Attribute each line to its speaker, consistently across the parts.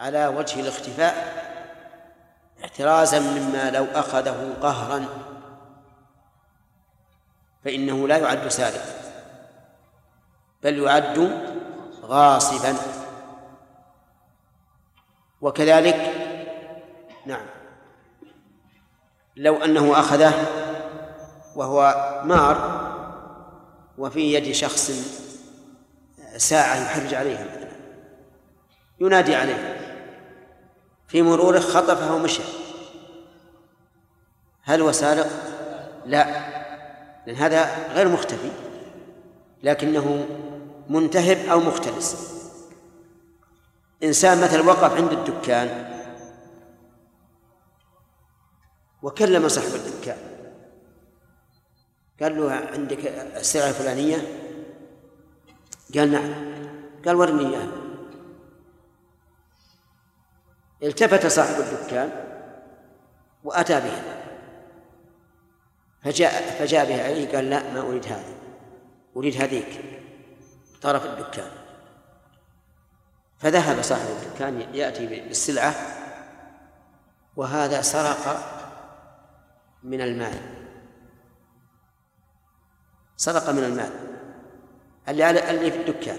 Speaker 1: على وجه الاختفاء احترازا مما لو أخذه قهرا فإنه لا يعد سارقا بل يعد غاصبا وكذلك نعم لو أنه أخذه وهو مار وفي يد شخص ساعة يحرج عليها مثلا ينادي عليه في مروره خطفها ومشى هل هو سارق؟ لا لأن هذا غير مختفي لكنه منتهب أو مختلس إنسان مثلا وقف عند الدكان وكلم صاحب الدكان قال له عندك السلعة الفلانية قال نعم قال ورني إياها التفت صاحب الدكان وأتى بها فجاء فجاء بها عليه قال لا ما أريد هذا أريد هذيك طرف الدكان فذهب صاحب الدكان يأتي بالسلعة وهذا سرق من المال سرق من المال اللي في الدكان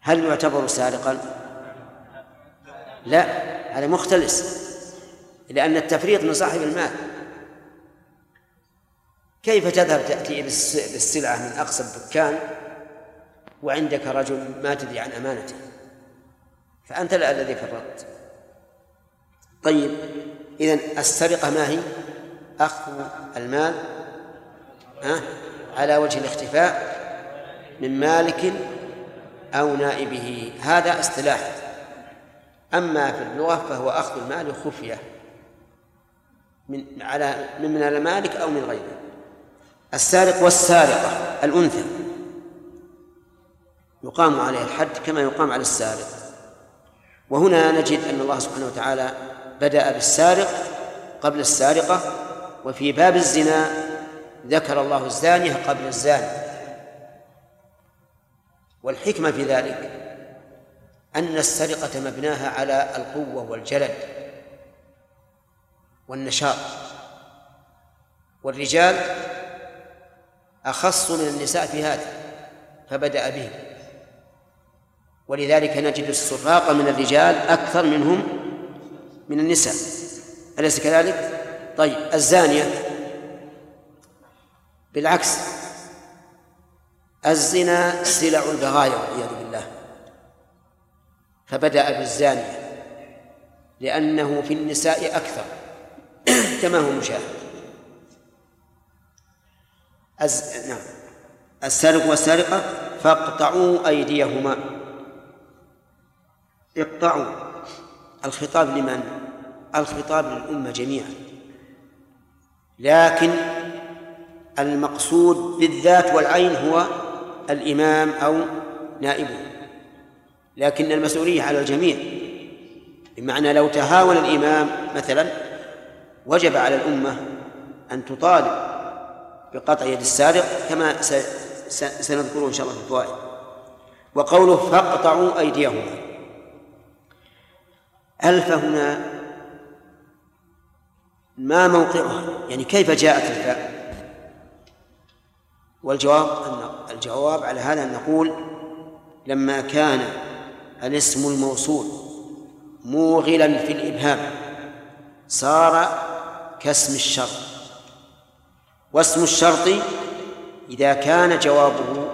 Speaker 1: هل يعتبر سارقا؟ لا هذا مختلس لأن التفريط من صاحب المال كيف تذهب تأتي بالسلعة من أقصى الدكان وعندك رجل ما تدري عن أمانته فأنت الذي فرطت طيب إذا السرقة ما هي؟ أخذ المال ها؟ على وجه الاختفاء من مالك أو نائبه هذا اصطلاح أما في اللغة فهو أخذ المال خفية من على من المالك أو من غيره السارق والسارقة الأنثى يقام عليه الحد كما يقام على السارق وهنا نجد أن الله سبحانه وتعالى بدأ بالسارق قبل السارقة وفي باب الزنا ذكر الله الزانية قبل الزاني والحكمة في ذلك أن السرقة مبناها على القوة والجلد والنشاط والرجال أخص من النساء في هذا فبدأ به ولذلك نجد السراق من الرجال أكثر منهم من النساء أليس كذلك؟ طيب الزانية بالعكس الزنا سلع البغايا والعياذ بالله فبدأ بالزانية لأنه في النساء أكثر كما هو مشاهد أز... نعم السارق والسارقة فاقطعوا أيديهما اقطعوا الخطاب لمن؟ الخطاب للأمة جميعا لكن المقصود بالذات والعين هو الإمام أو نائبه لكن المسؤولية على الجميع بمعنى لو تهاون الإمام مثلا وجب على الأمة أن تطالب بقطع يد السارق كما سنذكره إن شاء الله في الفوائد وقوله فاقطعوا أيديهما ألف هنا ما موقعها يعني كيف جاءت الفاء والجواب أن الجواب على هذا أن نقول لما كان الاسم الموصول موغلا في الإبهام صار كاسم الشرط واسم الشرط إذا كان جوابه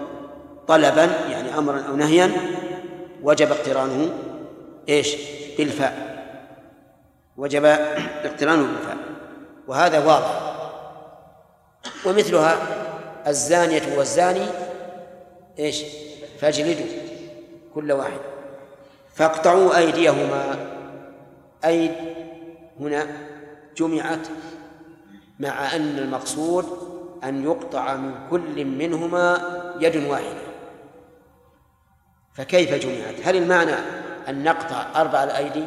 Speaker 1: طلبا يعني أمرا أو نهيا وجب اقترانه ايش؟ بالفاء وجب اقترانه بالفاء وهذا واضح ومثلها الزانية والزاني ايش؟ فاجلدوا كل واحد فاقطعوا أيديهما أيد هنا جمعت مع أن المقصود أن يقطع من كل منهما يد واحدة فكيف جمعت؟ هل المعنى أن نقطع أربع الأيدي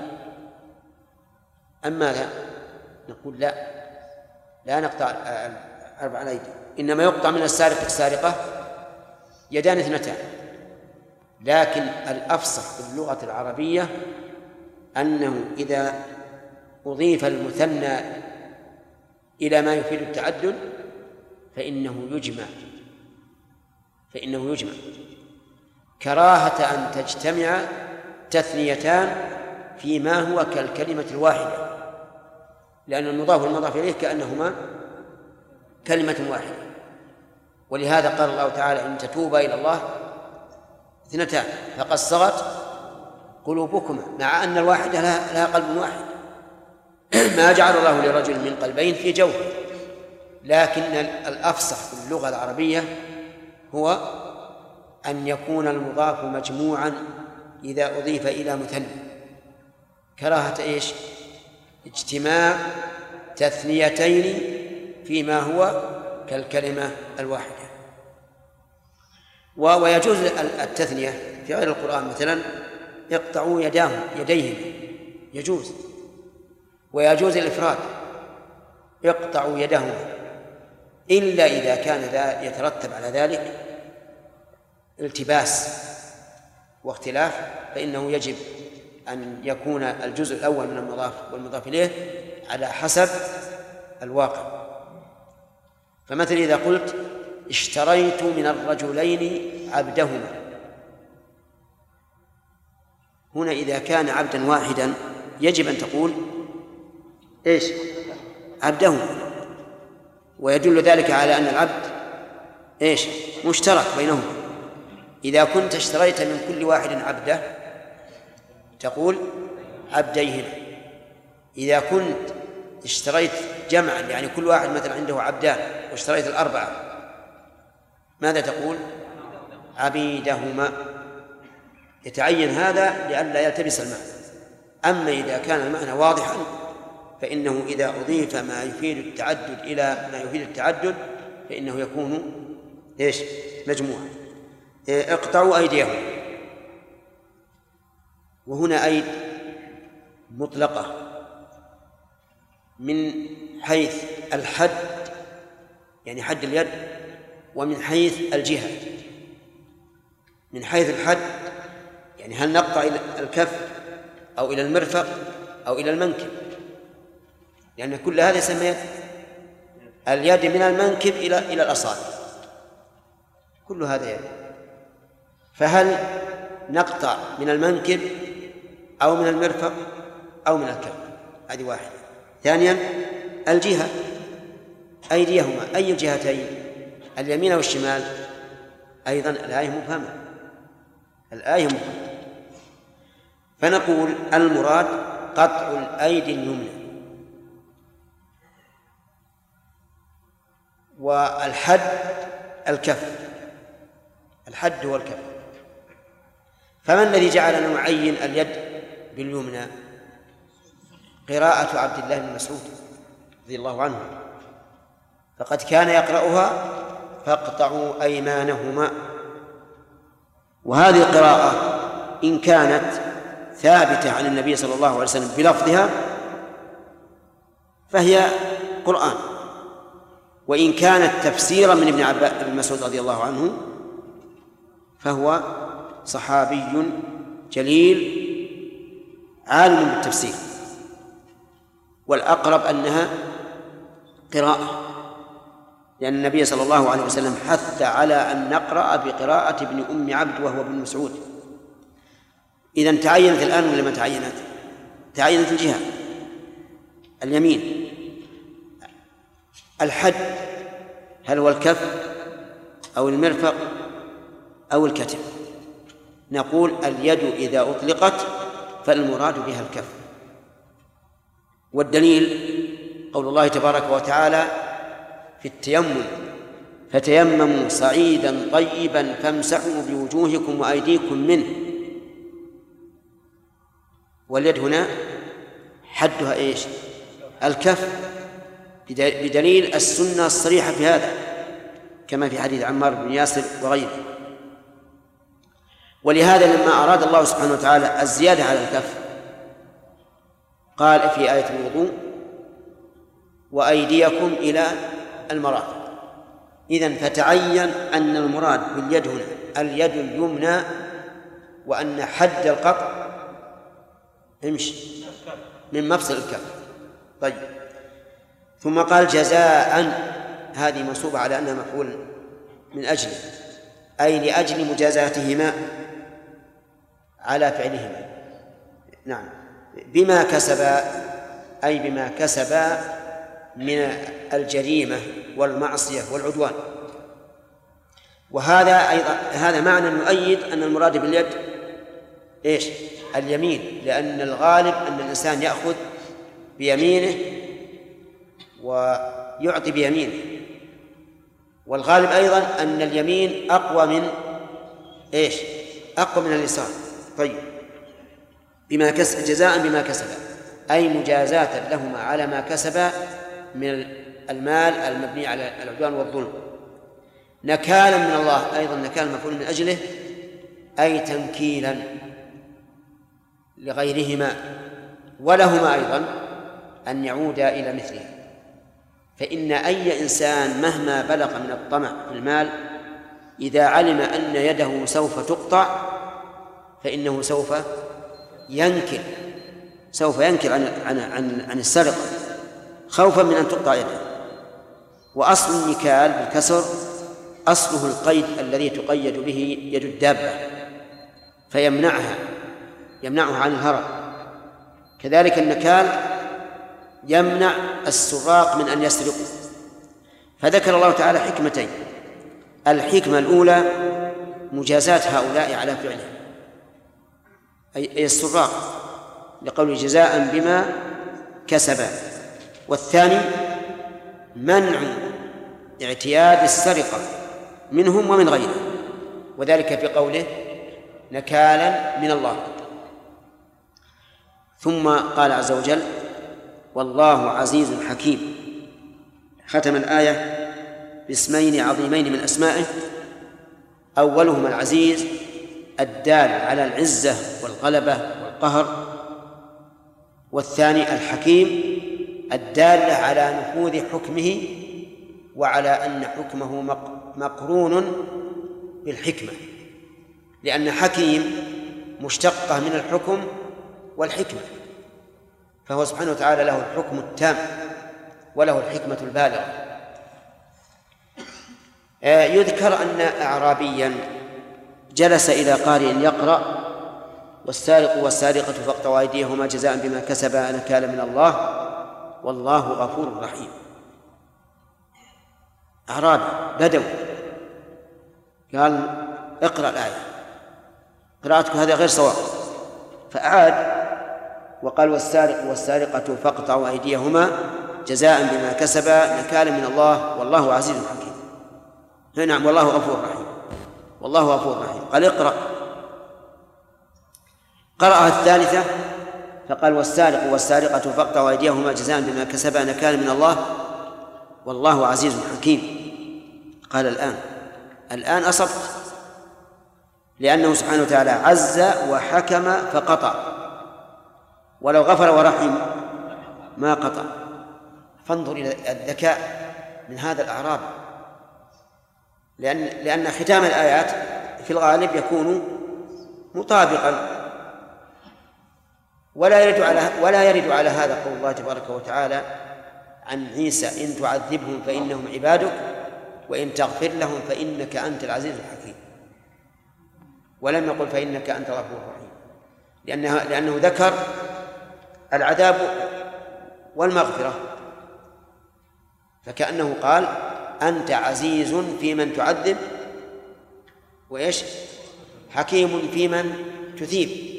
Speaker 1: أم ماذا؟ نقول لا لا نقطع أربع الأيدي إنما يقطع من السارق السارقة يدان اثنتان لكن الأفصح في اللغة العربية أنه إذا أضيف المثنى إلى ما يفيد التعدد فإنه يجمع فإنه يجمع كراهة أن تجتمع تثنيتان فيما هو كالكلمة الواحدة لأن المضاف والمضاف إليه كأنهما كلمة واحدة ولهذا قال الله تعالى إن تتوبا إلى الله اثنتان فقد صغت قلوبكما مع أن الواحدة لها, لها قلب واحد ما جعل الله لرجل من قلبين في جوفه لكن الأفصح في اللغة العربية هو أن يكون المضاف مجموعا إذا أضيف إلى مثنى كراهة إيش اجتماع تثنيتين فيما هو كالكلمة الواحدة ويجوز التثنية في غير القرآن مثلا اقطعوا يداهم يديهم يجوز ويجوز الإفراد اقطعوا يدهما إلا إذا كان ذا يترتب على ذلك التباس واختلاف فإنه يجب أن يكون الجزء الأول من المضاف والمضاف إليه على حسب الواقع فمثلا إذا قلت اشتريت من الرجلين عبدهما هنا إذا كان عبدا واحدا يجب أن تقول إيش عبدهما ويدل ذلك على أن العبد إيش مشترك بينهما إذا كنت اشتريت من كل واحد عبده تقول عبديهما إذا كنت اشتريت جمعا يعني كل واحد مثلا عنده عبدان واشتريت الأربعة ماذا تقول عبيدهما يتعين هذا لئلا يلتبس المعنى أما إذا كان المعنى واضحا فإنه إذا أضيف ما يفيد التعدد إلى ما يفيد التعدد فإنه يكون إيش مجموعا إيه، اقطعوا أيديهم وهنا أيد مطلقة من حيث الحد يعني حد اليد ومن حيث الجهة من حيث الحد يعني هل نقطع إلى الكف أو إلى المرفق أو إلى المنكب لأن يعني كل هذا يسميه اليد من المنكب إلى إلى الأصابع كل هذا يد يعني. فهل نقطع من المنكب أو من المرفق أو من الكف هذه واحدة ثانيا الجهة أيديهما أي الجهتين اليمين والشمال أيضا الآية مبهمة الآية مبهمة فنقول المراد قطع الأيدي اليمنى والحد الكف الحد هو الكف فما الذي جعلنا نعين اليد باليمنى قراءة عبد الله بن مسعود رضي الله عنه فقد كان يقرأها فاقطعوا أيمانهما وهذه القراءة إن كانت ثابتة عن النبي صلى الله عليه وسلم بلفظها فهي قرآن وإن كانت تفسيرا من ابن عباس بن مسعود رضي الله عنه فهو صحابي جليل عالم بالتفسير والأقرب أنها قراءة لأن النبي صلى الله عليه وسلم حث على أن نقرأ بقراءة ابن أم عبد وهو ابن مسعود إذا تعينت الآن ولا ما تعينت؟ تعينت الجهة اليمين الحد هل هو الكف أو المرفق أو الكتف نقول اليد إذا أطلقت فالمراد بها الكف والدليل قول الله تبارك وتعالى في التيمم فتيمموا صعيدا طيبا فامسحوا بوجوهكم وأيديكم منه واليد هنا حدها ايش؟ الكف بدليل السنة الصريحة في هذا كما في حديث عمار بن ياسر وغيره ولهذا لما أراد الله سبحانه وتعالى الزيادة على الكف قال في آية الوضوء وأيديكم إلى المرافق إذا فتعين أن المراد باليد هنا اليد اليمنى وأن حد القطع امشي من مفصل الكف طيب ثم قال جزاء هذه منصوبة على أنها مفعول من أجله أي لأجل مجازاتهما على فعلهما نعم بما كسبا أي بما كسبا من الجريمة والمعصية والعدوان وهذا أيضا هذا معنى يؤيد أن المراد باليد إيش اليمين لأن الغالب أن الإنسان يأخذ بيمينه ويعطي بيمينه والغالب أيضا أن اليمين أقوى من إيش أقوى من اليسار طيب بما كسب جزاء بما كسب أي مجازاة لهما على ما كسبا من المال المبني على العدوان والظلم نكالا من الله أيضا نكال مفعول من أجله أي تنكيلا لغيرهما ولهما أيضا أن يعودا إلى مثله فإن أي إنسان مهما بلغ من الطمع في المال إذا علم أن يده سوف تقطع فإنه سوف ينكل سوف ينكل عن عن عن, عن السرقة خوفا من أن تقطع يده وأصل النكال بالكسر أصله القيد الذي تقيد به يد الدابة فيمنعها يمنعها عن الهرب كذلك النكال يمنع السراق من أن يسرقوا فذكر الله تعالى حكمتين الحكمة الأولى مجازاة هؤلاء على فعله أي السراق لقول جزاء بما كسبا والثاني منع اعتياد السرقة منهم ومن غيرهم وذلك بقوله نكالا من الله ثم قال عز وجل والله عزيز حكيم ختم الآية باسمين عظيمين من أسمائه أولهما العزيز الدال على العزة والغلبة والقهر والثاني الحكيم الدالة على نفوذ حكمه وعلى أن حكمه مقرون بالحكمة لأن حكيم مشتقة من الحكم والحكمة فهو سبحانه وتعالى له الحكم التام وله الحكمة البالغة آه، يذكر أن أعرابيا جلس إلى قارئ يقرأ والسارق والسارقة فاقطعوا أيديهما جزاء بما كسبا نكالا من الله والله غفور رحيم أعرابي بدوا قال اقرأ الآية قراءتك هذا غير صواب فأعاد وقال والسارق والسارقة فاقطعوا أيديهما جزاء بما كسبا نكالا من الله والله عزيز حكيم نعم والله غفور رحيم والله غفور رحيم قال اقرأ قرأها الثالثة فقال والسارق والسارقة فاقطعوا أيديهما جزاء بما كسبا نكالا من الله والله عزيز حكيم قال الآن الآن أصبت لأنه سبحانه وتعالى عز وحكم فقطع ولو غفر ورحم ما قطع فانظر إلى الذكاء من هذا الأعراب لأن لأن ختام الآيات في الغالب يكون مطابقا ولا يرد على ولا يرد على هذا قول الله تبارك وتعالى عن عيسى إن تعذبهم فإنهم عبادك وإن تغفر لهم فإنك أنت العزيز الحكيم ولم يقل فإنك أنت الغفور الرحيم لأنها لأنه ذكر العذاب والمغفرة فكأنه قال أنت عزيز في من تعذب وإيش حكيم في من تثيب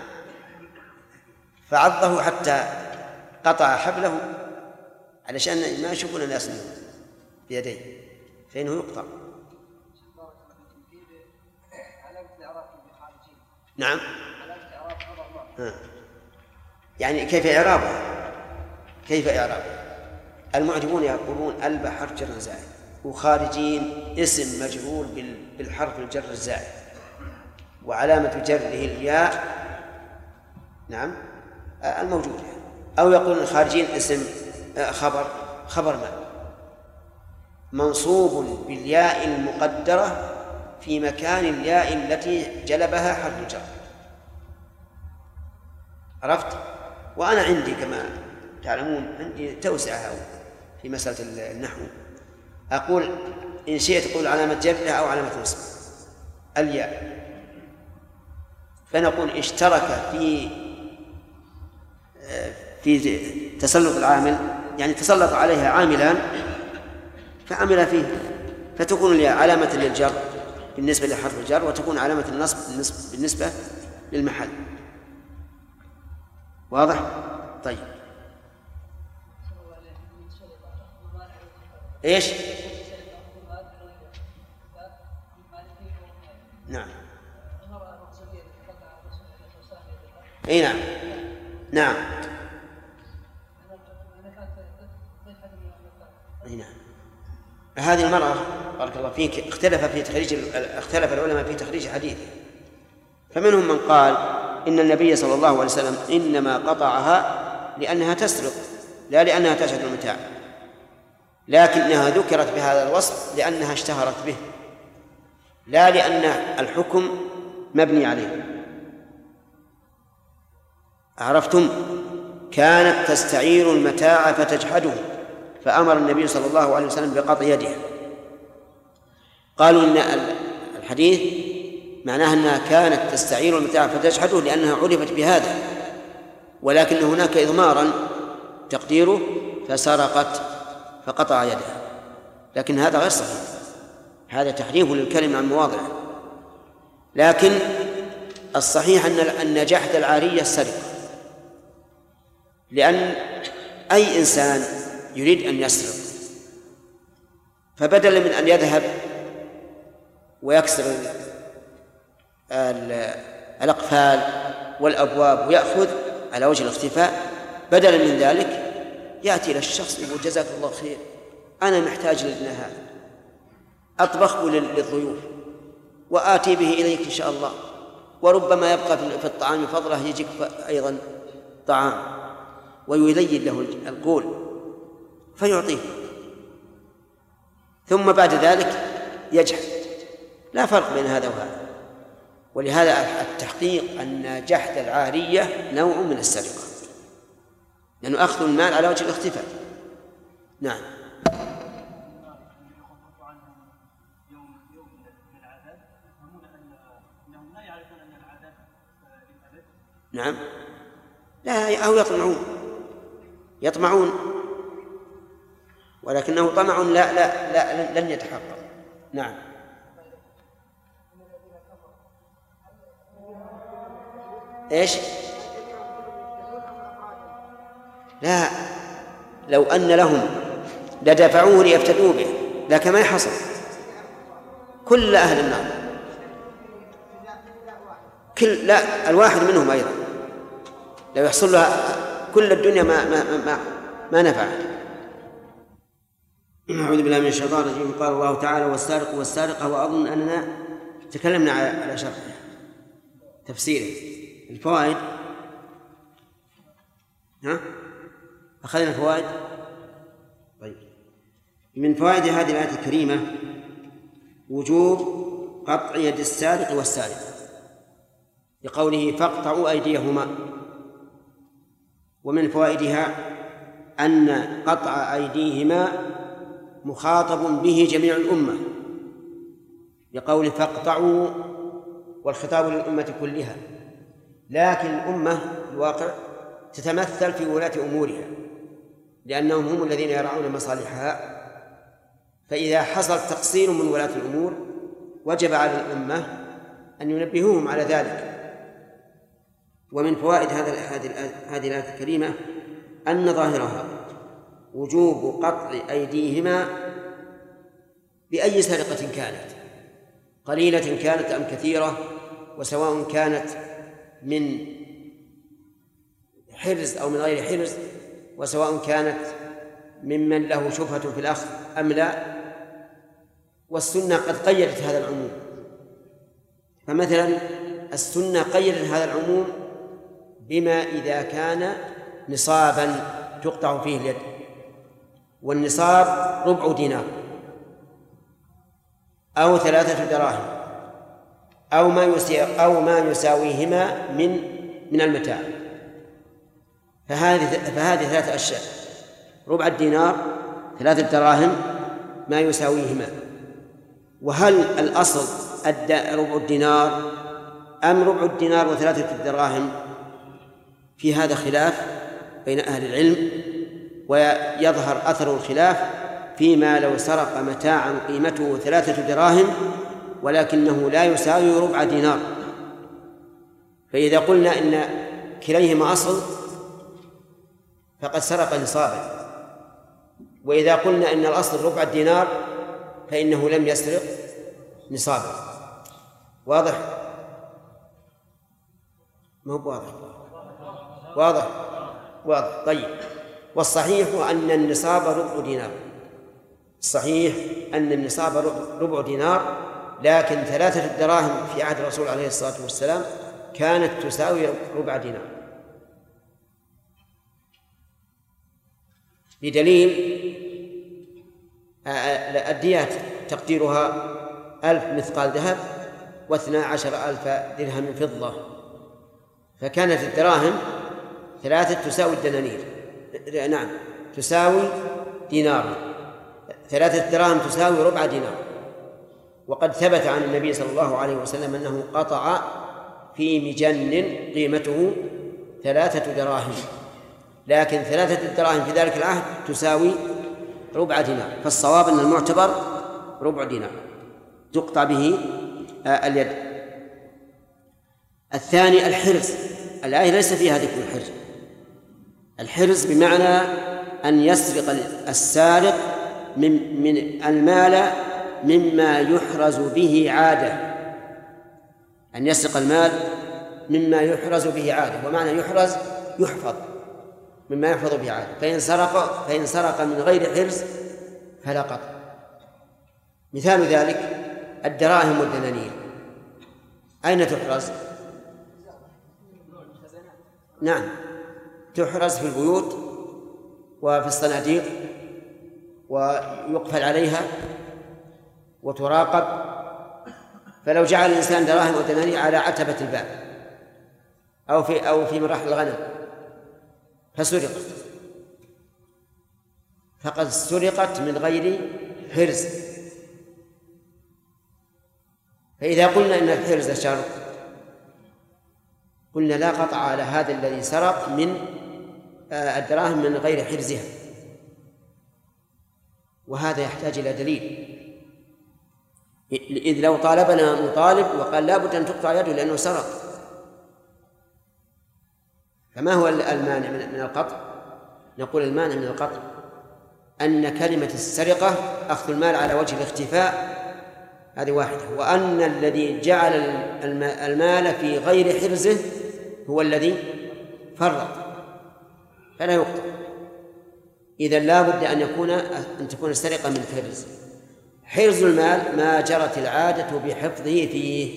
Speaker 1: فعضه حتى قطع حبله علشان ما يشوفون الناس بيديه فإنه يقطع نعم آه. يعني كيف إعرابه كيف إعرابه المعجبون يقولون البحر جر زائد وخارجين اسم مجرور بالحرف الجر الزائد وعلامة جره الياء نعم الموجودة أو يقول الخارجين اسم آه، خبر خبر ما منصوب بالياء المقدرة في مكان الياء التي جلبها حرف الجر عرفت؟ وأنا عندي كما تعلمون عندي توسعة في مسألة النحو أقول إن شئت قول علامة جره أو علامة نصب الياء فنقول اشترك في في تسلط العامل يعني تسلط عليها عاملان فعمل فيه فتكون علامة للجر بالنسبة لحرف الجر وتكون علامة النصب بالنسبة للمحل واضح؟ طيب ايش؟ نعم اي نعم نعم نعم هذه المرأة بارك الله فيك اختلف في تخريج اختلف العلماء في تخريج حديثه فمنهم من قال إن النبي صلى الله عليه وسلم إنما قطعها لأنها تسرق لا لأنها تشهد المتاع لكنها ذكرت بهذا الوصف لأنها اشتهرت به لا لأن الحكم مبني عليه عرفتم كانت تستعير المتاع فتجحده فأمر النبي صلى الله عليه وسلم بقطع يدها قالوا إن الحديث معناها أنها كانت تستعير المتاع فتجحده لأنها عرفت بهذا ولكن هناك إضمارا تقديره فسرقت فقطع يدها لكن هذا غير صحيح هذا تحريف للكلمة عن مواضعه لكن الصحيح أن أن جحد العارية السرقة لأن أي إنسان يريد أن يسرق فبدلا من أن يذهب ويكسر الأقفال والأبواب ويأخذ على وجه الاختفاء بدلا من ذلك يأتي إلى الشخص يقول جزاك الله خير أنا محتاج لابن هذا أطبخه للضيوف وآتي به إليك إن شاء الله وربما يبقى في الطعام فضله يجيك أيضا طعام ويلين له القول فيعطيه ثم بعد ذلك يجحد لا فرق بين هذا وهذا ولهذا التحقيق أن جحد العارية نوع من السرقة لأنه يعني أخذ المال على وجه الاختفاء نعم نعم لا أو يطمعون يطمعون ولكنه طمع لا لا لا لن يتحقق نعم ايش؟ لا لو أن لهم لدفعوه ليفتدوا به لكن ما حصل كل أهل النار كل لا الواحد منهم أيضا لو يحصل له كل الدنيا ما ما ما, ما نفعت أعوذ بالله من الشيطان الرجيم قال الله تعالى والسارق والسارقة وأظن أننا تكلمنا على شرحه تفسيره الفوائد ها أخذنا الفوائد طيب من فوائد هذه الآية الكريمة وجوب قطع يد السارق والسارق لقوله فاقطعوا أيديهما ومن فوائدها أن قطع أيديهما مخاطب به جميع الأمة بقول فاقطعوا والخطاب للأمة كلها لكن الأمة الواقع تتمثل في ولاة أمورها لأنهم هم الذين يرعون مصالحها فإذا حصل تقصير من ولاة الأمور وجب على الأمة أن ينبهوهم على ذلك ومن فوائد هذا هذه الآية الكريمة أن ظاهرها وجوب قطع أيديهما بأي سرقة كانت قليلة كانت أم كثيرة وسواء كانت من حرز أو من غير حرز وسواء كانت ممن له شبهة في الأخذ أم لا والسنة قد قيدت هذا العموم فمثلا السنة قيدت هذا العموم بما إذا كان نصابا تقطع فيه اليد والنصاب ربع دينار أو ثلاثة دراهم أو ما أو ما يساويهما من من المتاع فهذه فهذه ثلاثة أشياء ربع الدينار ثلاثة دراهم ما يساويهما وهل الأصل ربع الدينار أم ربع الدينار وثلاثة الدراهم في هذا خلاف بين أهل العلم ويظهر أثر الخلاف فيما لو سرق متاعا قيمته ثلاثة دراهم ولكنه لا يساوي ربع دينار فإذا قلنا إن كليهما أصل فقد سرق نصابا وإذا قلنا إن الأصل ربع دينار فإنه لم يسرق نصابا واضح؟ ما هو واضح واضح واضح طيب والصحيح أن النصاب ربع دينار صحيح أن النصاب ربع دينار لكن ثلاثة الدراهم في عهد الرسول عليه الصلاة والسلام كانت تساوي ربع دينار بدليل آه، آه، الديات تقديرها ألف مثقال ذهب واثنا عشر ألف درهم فضة فكانت الدراهم ثلاثة تساوي الدنانير نعم تساوي دينار ثلاثة دراهم تساوي ربع دينار وقد ثبت عن النبي صلى الله عليه وسلم أنه قطع في مجن قيمته ثلاثة دراهم لكن ثلاثة دراهم في ذلك العهد تساوي ربع دينار فالصواب أن المعتبر ربع دينار تقطع به آه، اليد الثاني الحرز الآية ليس فيها ذكر الحرز الحرز بمعنى أن يسرق السارق من من المال مما يحرز به عادة أن يسرق المال مما يحرز به عادة ومعنى يحرز يحفظ مما يحفظ به عادة فإن سرق فإن سرق من غير حرز فلا قطع مثال ذلك الدراهم والدنانير أين تحرز؟ نعم تحرز في البيوت وفي الصناديق ويقفل عليها وتراقب فلو جعل الإنسان دراهم ودنانير على عتبة الباب أو في أو في مراحل الغنم فسرقت فقد سرقت من غير حرز فإذا قلنا إن الحرز شرط قلنا لا قطع على هذا الذي سرق من آه، الدراهم من غير حرزها وهذا يحتاج إلى دليل إذ لو طالبنا مطالب وقال لابد أن تقطع يده لأنه سرق فما هو المانع من القطع؟ نقول المانع من القطع أن كلمة السرقة أخذ المال على وجه الاختفاء هذه واحدة وأن الذي جعل المال في غير حرزه هو الذي فرط فلا يقتل إذا لا بد أن يكون أن تكون السرقة من حرز حرز المال ما جرت العادة بحفظه فيه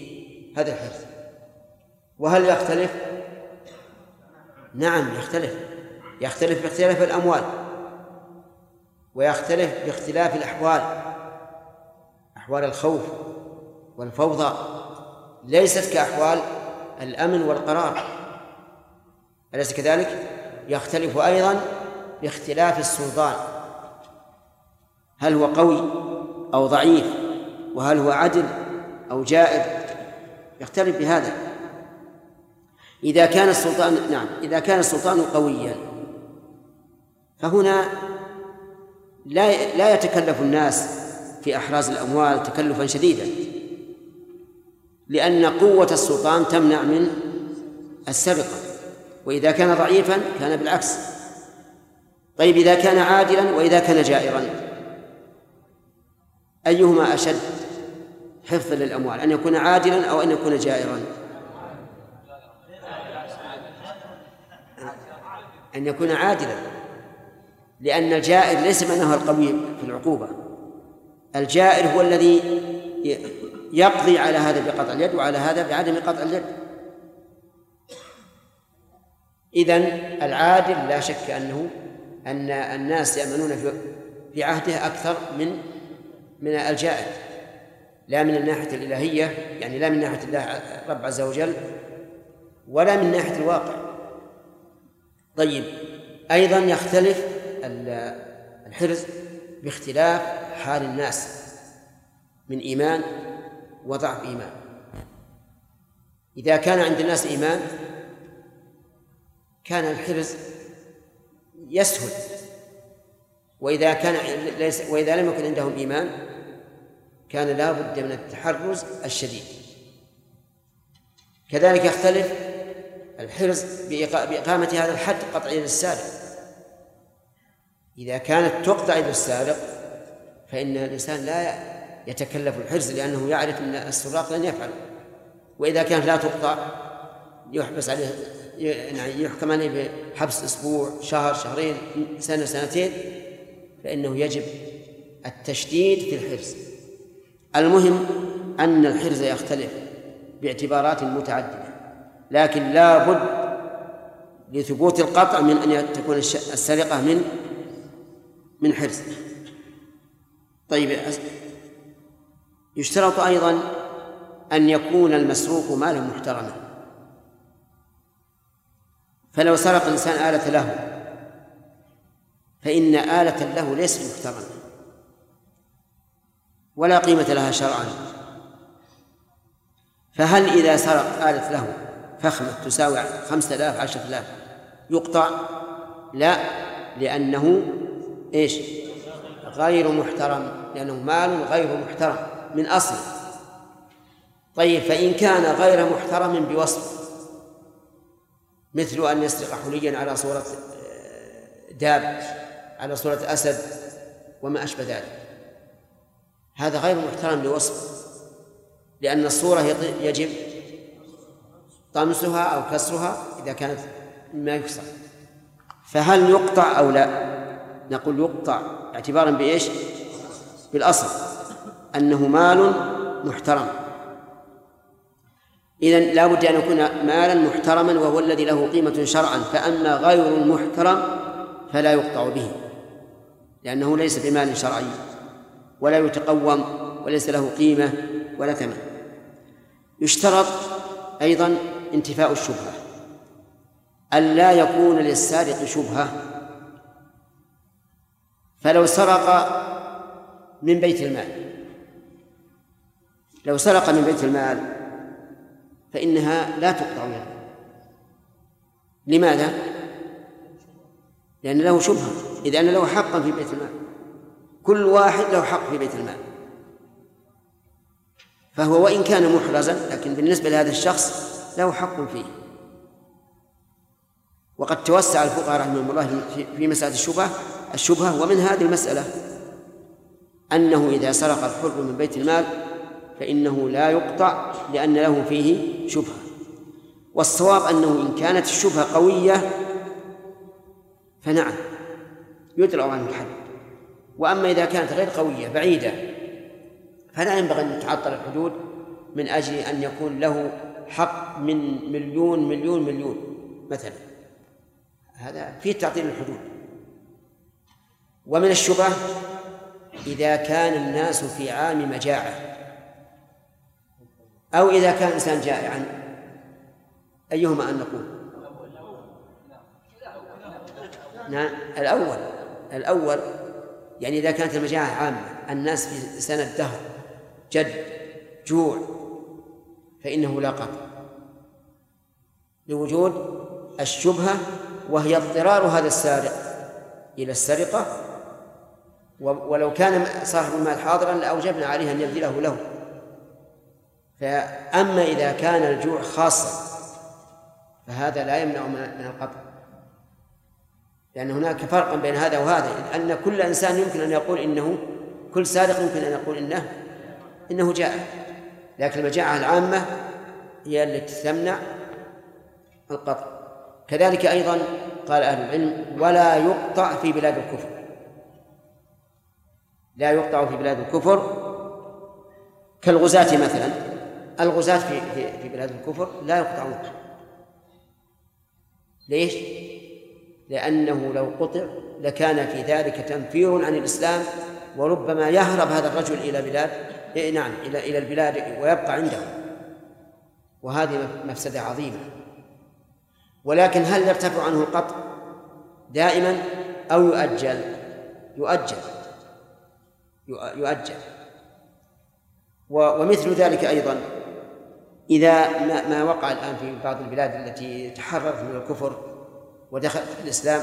Speaker 1: هذا الحرز وهل يختلف؟ نعم يختلف يختلف باختلاف الأموال ويختلف باختلاف الأحوال أحوال الخوف والفوضى ليست كأحوال الأمن والقرار أليس كذلك؟ يختلف أيضا باختلاف السلطان هل هو قوي أو ضعيف وهل هو عدل أو جائر يختلف بهذا إذا كان السلطان نعم إذا كان السلطان قويا فهنا لا لا يتكلف الناس في إحراز الأموال تكلفا شديدا لأن قوة السلطان تمنع من السرقة وإذا كان ضعيفا كان بالعكس طيب إذا كان عادلا وإذا كان جائرا أيهما أشد حفظا للأموال أن يكون عادلا أو أن يكون جائرا أن يكون عادلا لأن الجائر ليس معناه القوي في العقوبة الجائر هو الذي يقضي على هذا بقطع اليد وعلى هذا بعدم قطع اليد إذا العادل لا شك أنه أن الناس يأمنون في في عهده أكثر من من الجائر لا من الناحية الإلهية يعني لا من ناحية الله رب عز وجل ولا من ناحية الواقع طيب أيضا يختلف الحرز باختلاف حال الناس من إيمان وضعف إيمان إذا كان عند الناس إيمان كان الحرز يسهل وإذا كان ليس وإذا لم يكن عندهم إيمان كان لا بد من التحرز الشديد كذلك يختلف الحرز بإقامة هذا الحد قطع يد السارق إذا كانت تقطع السارق فإن الإنسان لا يتكلف الحرز لأنه يعرف أن السراق لن يفعل وإذا كانت لا تقطع يحبس عليه يعني يحكم عليه بحبس أسبوع شهر شهرين سنة سنتين فإنه يجب التشديد في الحرز المهم أن الحرز يختلف باعتبارات متعددة لكن لا بد لثبوت القطع من أن تكون السرقة من من حرز طيب يشترط أيضا أن يكون المسروق مالا محترما فلو سرق الإنسان آلة له فإن آلة له ليست محترمة ولا قيمة لها شرعا فهل إذا سرق آلة له فخمة تساوي خمسة آلاف عشرة آلاف يقطع لا لأنه إيش غير محترم لأنه مال غير محترم من أصل طيب فإن كان غير محترم بوصف مثل أن يسرق حليا على صورة آه، داب على صورة أسد وما أشبه ذلك هذا غير محترم لوصف لأن الصورة يجب طمسها أو كسرها إذا كانت ما يكسر فهل يقطع أو لا نقول يقطع اعتبارا بإيش بالأصل أنه مال محترم إذا لا بد أن يكون مالا محترما وهو الذي له قيمة شرعا فأما غير المحترم فلا يقطع به لأنه ليس بمال شرعي ولا يتقوم وليس له قيمة ولا ثمن يشترط أيضا انتفاء الشبهة ألا يكون للسارق شبهة فلو سرق من بيت المال لو سرق من بيت المال فإنها لا تقطع يده لماذا؟ لأن له شبهة إذا أن له حقا في بيت المال كل واحد له حق في بيت المال فهو وإن كان محرزا لكن بالنسبة لهذا الشخص له حق فيه وقد توسع الفقهاء رحمهم الله في مسألة الشبهة الشبهة ومن هذه المسألة أنه إذا سرق الحر من بيت المال فإنه لا يقطع لأن له فيه شبهة والصواب أنه إن كانت الشبهة قوية فنعم يدرع عن الحد وأما إذا كانت غير قوية بعيدة فلا ينبغي أن تعطل الحدود من أجل أن يكون له حق من مليون مليون مليون مثلا هذا في تعطيل الحدود ومن الشبه إذا كان الناس في عام مجاعة أو إذا كان الإنسان جائعا أيهما أن نقول الأول الأول يعني إذا كانت المجاعة عامة الناس في سنة دهر جد جوع فإنه لا قطع لوجود الشبهة وهي اضطرار هذا السارق إلى السرقة ولو كان صاحب المال حاضرا لأوجبنا عليه أن يبذله له فأما إذا كان الجوع خاصا فهذا لا يمنع من القطع لأن هناك فرق بين هذا وهذا أن كل إنسان يمكن أن يقول إنه كل سارق يمكن أن يقول إنه إنه جاء لكن المجاعة العامة هي التي تمنع القطع كذلك أيضا قال أهل العلم ولا يقطع في بلاد الكفر لا يقطع في بلاد الكفر كالغزاة مثلا الغزاة في في بلاد الكفر لا يقطعون ليش؟ لأنه لو قطع لكان في ذلك تنفير عن الإسلام وربما يهرب هذا الرجل إلى بلاد إيه نعم إلى إلى البلاد ويبقى عنده وهذه مفسدة عظيمة ولكن هل يرتفع عنه القطع دائما أو يؤجل يؤجل يؤجل ومثل ذلك أيضا إذا ما, ما وقع الآن في بعض البلاد التي تحررت من الكفر ودخلت في الإسلام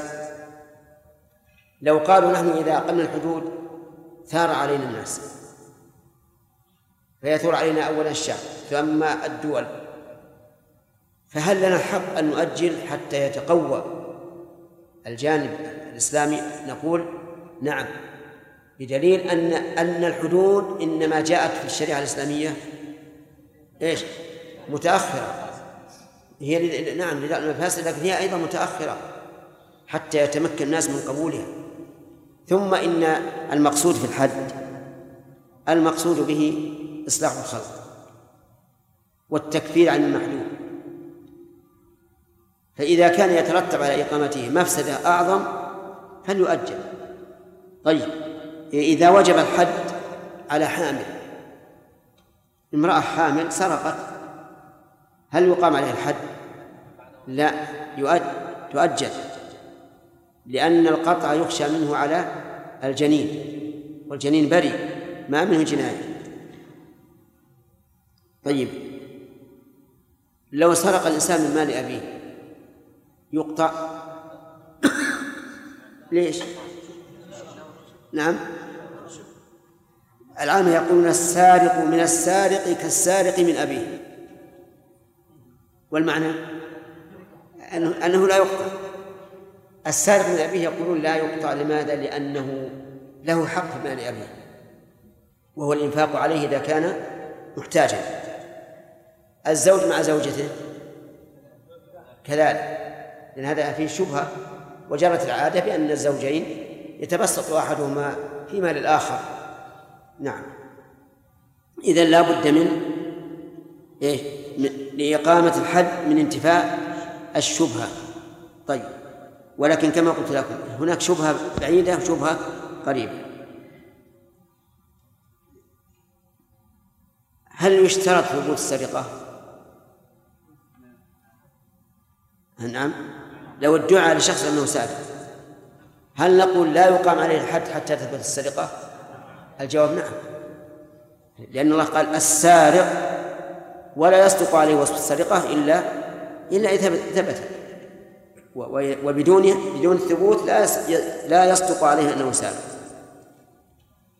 Speaker 1: لو قالوا نحن إذا أقمنا الحدود ثار علينا الناس فيثور علينا أولا الشعب ثم الدول فهل لنا حق أن نؤجل حتى يتقوى الجانب الإسلامي نقول نعم بدليل أن أن الحدود إنما جاءت في الشريعة الإسلامية ايش؟ متأخرة هي نعم الفاسدة لكن هي أيضا متأخرة حتى يتمكن الناس من قبولها ثم إن المقصود في الحد المقصود به إصلاح الخلق والتكفير عن المحلول فإذا كان يترتب على إقامته مفسدة أعظم فليؤجل طيب إذا وجب الحد على حامل امرأة حامل سرقت هل يقام عليه الحد؟ لا يؤجل لأن القطع يخشى منه على الجنين والجنين بريء ما منه جناية طيب لو سرق الإنسان من مال أبيه يقطع ليش؟ نعم العامة يقولون السارق من السارق كالسارق من أبيه والمعنى أنه, أنه لا يقطع السارق من أبيه يقولون لا يقطع لماذا؟ لأنه له حق في مال أبيه وهو الإنفاق عليه إذا كان محتاجا الزوج مع زوجته كذلك لأن هذا فيه شبهة وجرت العادة بأن الزوجين يتبسط أحدهما في مال الآخر نعم إذا لا بد من إيه لإقامة الحد من انتفاء الشبهة طيب ولكن كما قلت لكم هناك شبهة بعيدة وشبهة قريبة هل يشترط ثبوت السرقة؟ نعم لو ادعى لشخص أنه سارق هل نقول لا يقام عليه الحد حتى تثبت السرقة؟ الجواب نعم لأن الله قال السارق ولا يصدق عليه وصف السرقة إلا إلا إذا ثبت وبدون بدون الثبوت لا لا يصدق عليه أنه سارق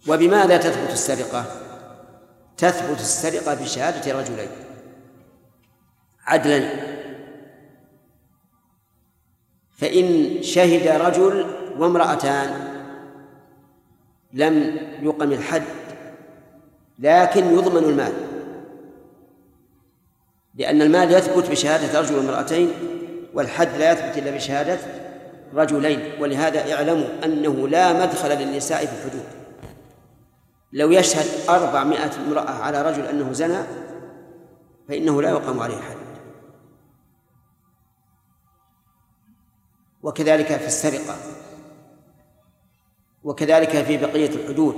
Speaker 1: وبماذا تثبت السرقة؟ تثبت السرقة بشهادة رجلين عدلا فإن شهد رجل وامرأتان لم يقم الحد لكن يضمن المال لأن المال يثبت بشهادة رجل وامرأتين والحد لا يثبت إلا بشهادة رجلين ولهذا اعلموا أنه لا مدخل للنساء في الحدود لو يشهد أربعمائة امرأة على رجل أنه زنى فإنه لا يقام عليه حد وكذلك في السرقة وكذلك في بقية الحدود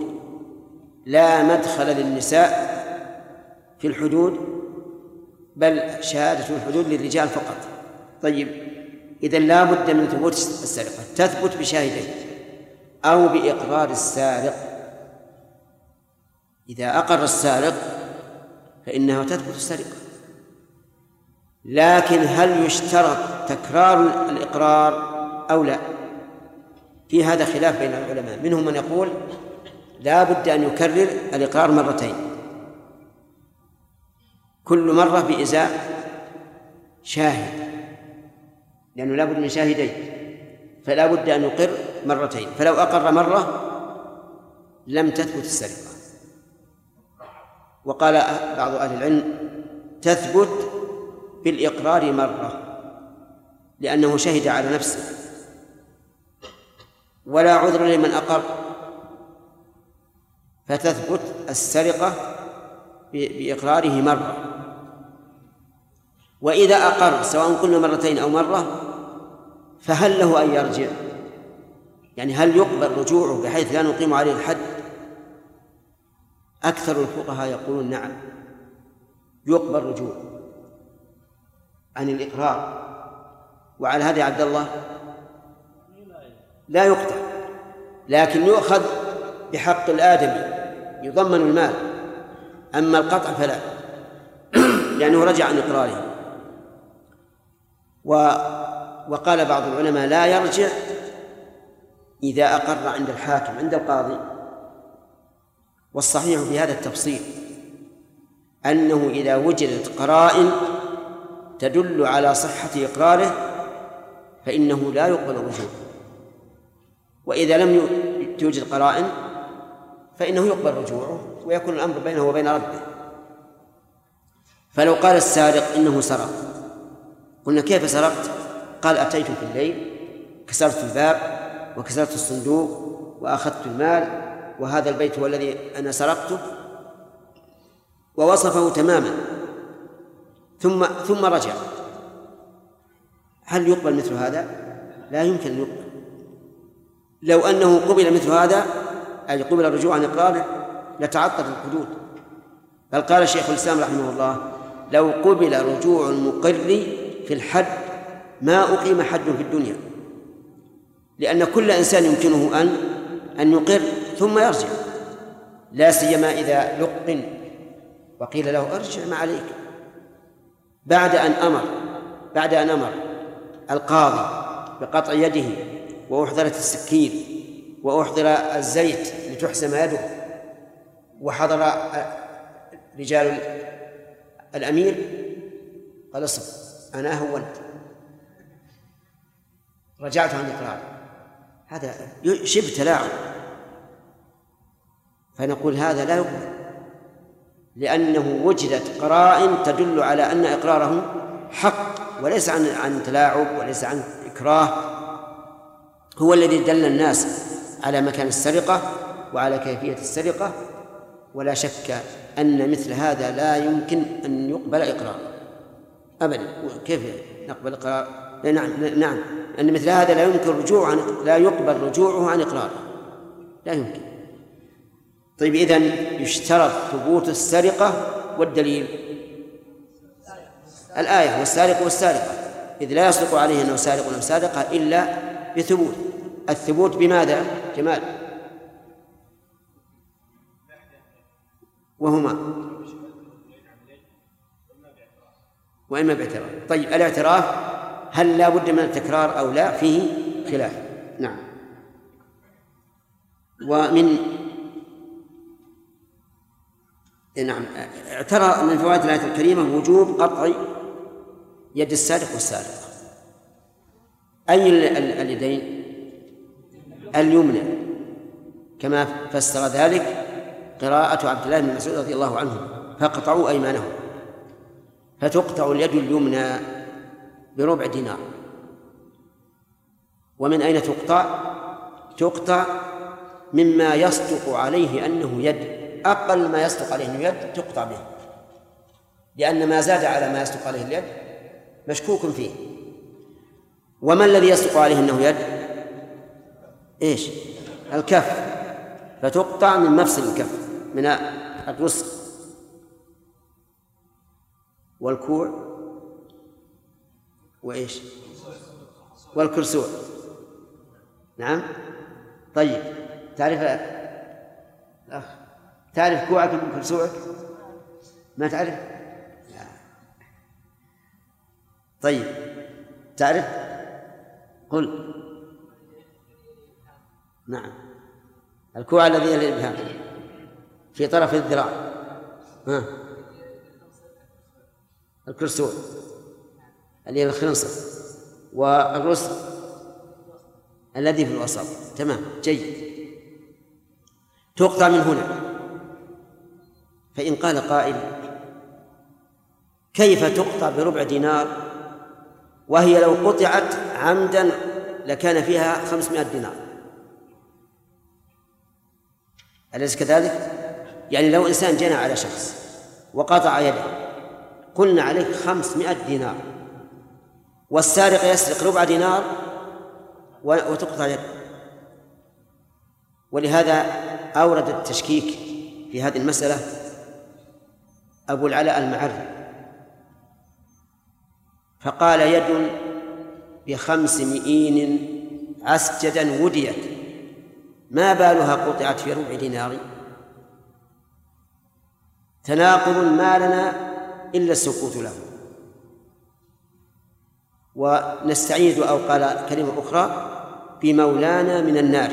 Speaker 1: لا مدخل للنساء في الحدود بل شهادة الحدود للرجال فقط طيب إذا لا بد من ثبوت السرقة تثبت بشاهدين أو بإقرار السارق إذا أقر السارق فإنها تثبت السرقة لكن هل يشترط تكرار الإقرار أو لا في هذا خلاف بين العلماء منهم من يقول لا بد أن يكرر الإقرار مرتين كل مرة بإزاء شاهد لأنه لا بد من شاهدين فلا بد أن يقر مرتين فلو أقر مرة لم تثبت السرقة وقال بعض أهل العلم تثبت بالإقرار مرة لأنه شهد على نفسه ولا عذر لمن أقر فتثبت السرقة بإقراره مرة وإذا أقر سواء قلنا مرتين أو مرة فهل له أن يرجع يعني هل يقبل رجوعه بحيث لا نقيم عليه الحد أكثر الفقهاء يقولون نعم يقبل رجوع عن الإقرار وعلى هذا عبد الله لا يقطع لكن يؤخذ بحق الآدمي يضمن المال أما القطع فلا لأنه رجع عن إقراره و وقال بعض العلماء لا يرجع إذا أقر عند الحاكم عند القاضي والصحيح في هذا التفصيل أنه إذا وجدت قرائن تدل على صحة إقراره فإنه لا يقبل الرجوع وإذا لم توجد قرائن فإنه يقبل رجوعه ويكون الأمر بينه وبين ربه فلو قال السارق إنه سرق قلنا كيف سرقت قال أتيت في الليل كسرت الباب وكسرت الصندوق وأخذت المال وهذا البيت هو الذي أنا سرقته ووصفه تماما ثم ثم رجع هل يقبل مثل هذا؟ لا يمكن أن يقبل لو أنه قبل مثل هذا أي قبل الرجوع عن إقراره لتعطلت الحدود بل قال شيخ الإسلام رحمه الله لو قبل رجوع المقر في الحد ما أقيم حد في الدنيا لأن كل إنسان يمكنه أن أن يقر ثم يرجع لا سيما إذا لقن وقيل له ارجع ما عليك بعد أن أمر بعد أن أمر القاضي بقطع يده وأحضرت السكين وأحضر الزيت لتحسم يده وحضر رجال الأمير قال اصبر أنا هونت رجعت عن إقرار هذا شبه تلاعب فنقول هذا لا يقبل لأنه وجدت قرائن تدل على أن إقراره حق وليس عن عن تلاعب وليس عن إكراه هو الذي دل الناس على مكان السرقة وعلى كيفية السرقة ولا شك أن مثل هذا لا يمكن أن يقبل إقراره أبدا كيف نقبل إقرار نعم نعم أن مثل هذا لا يمكن رجوع عن لا يقبل رجوعه عن إقراره لا يمكن طيب إذا يشترط ثبوت السرقة والدليل الآية والسارق والسارقة إذ لا يصدق عليه أنه سارق أو سارقة إلا بثبوت الثبوت بماذا جمال وهما وإما باعتراف طيب الاعتراف هل لا بد من التكرار أو لا فيه خلاف نعم ومن إيه، نعم اعترى من فوائد الآية الكريمة وجوب قطع يد السارق والسارق أي اليدين اليمنى كما فسر ذلك قراءة عبد الله بن مسعود رضي الله عنه فاقطعوا أيمانهم فتقطع اليد اليمنى بربع دينار ومن أين تقطع؟ تقطع مما يصدق عليه أنه يد أقل ما يصدق عليه أنه يد تقطع به لأن ما زاد على ما يصدق عليه اليد مشكوك فيه وما الذي يصدق عليه أنه يد؟ إيش؟ الكف فتقطع من مفصل الكف من الرسل والكوع وإيش والكرسوع نعم طيب تعرف الأخ تعرف كوعك من كرسوعك ما تعرف لا. طيب تعرف قل نعم الكوع الذي الإبهام في طرف الذراع ها الكرسول اللي هي الخنصر والرسل الذي في الوسط تمام جيد تقطع من هنا فإن قال قائل كيف تقطع بربع دينار وهي لو قطعت عمدا لكان فيها خمسمائة دينار أليس كذلك؟ يعني لو إنسان جنى على شخص وقطع يده قلنا عليك خمسمائة دينار والسارق يسرق ربع دينار وتقطع يده ولهذا أورد التشكيك في هذه المسألة أبو العلاء المعري فقال يد بخمس مئين عسجدا وديت ما بالها قطعت في ربع دينار تناقض ما لنا إلا السكوت له ونستعيذ أو قال كلمة أخرى بمولانا من النار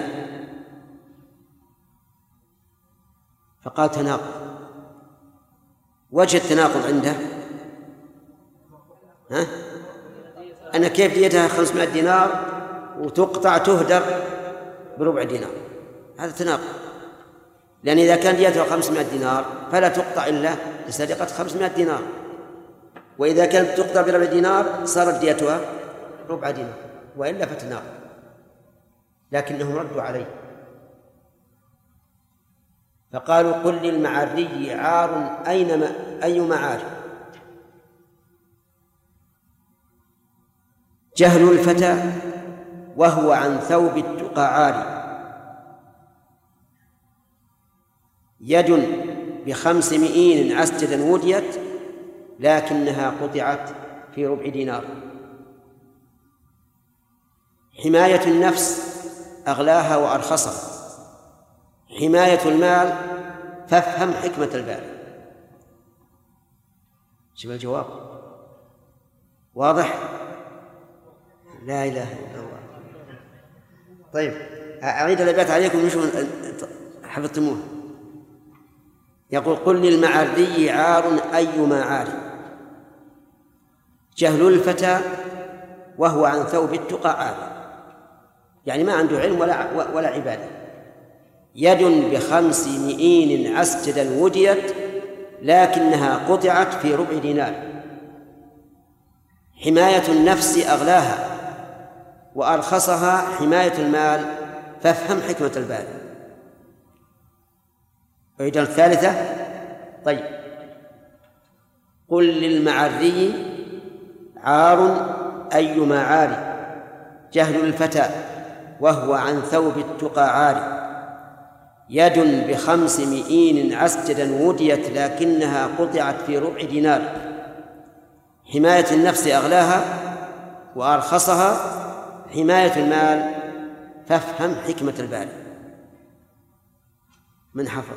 Speaker 1: فقال تناقض وجه التناقض عنده ها؟ أنا كيف ديتها 500 دينار وتقطع تهدر بربع دينار هذا تناقض لأن إذا كان ديته 500 دينار فلا تقطع إلا لسرقة 500 دينار وإذا كانت تقطع بربع دينار صارت ديتها ربع دينار وإلا فتنار لكنهم ردوا عليه فقالوا قل للمعري عار أين أي معار جهل الفتى وهو عن ثوب التقى عاري يد بخمس مئين أسجدا وديت لكنها قطعت في ربع دينار حماية النفس أغلاها وأرخصها حماية المال فافهم حكمة الباري شوف الجواب واضح لا إله إلا الله طيب أعيد الأبيات عليكم حفظتموه يقول قل للمعري عار أيما عار جهل الفتى وهو عن ثوب التقى عار يعني ما عنده علم ولا ولا عبادة يد بخمس مئين عسجدا وديت لكنها قطعت في ربع دينار حماية النفس أغلاها وأرخصها حماية المال فافهم حكمة البارئ ويجعل الثالثة طيب قل للمعري عار أيما عار جهل الفتى وهو عن ثوب التقى عار يد بخمس مئين عسجدا وديت لكنها قطعت في ربع دينار حماية النفس أغلاها وأرخصها حماية المال فافهم حكمة البال من حفظ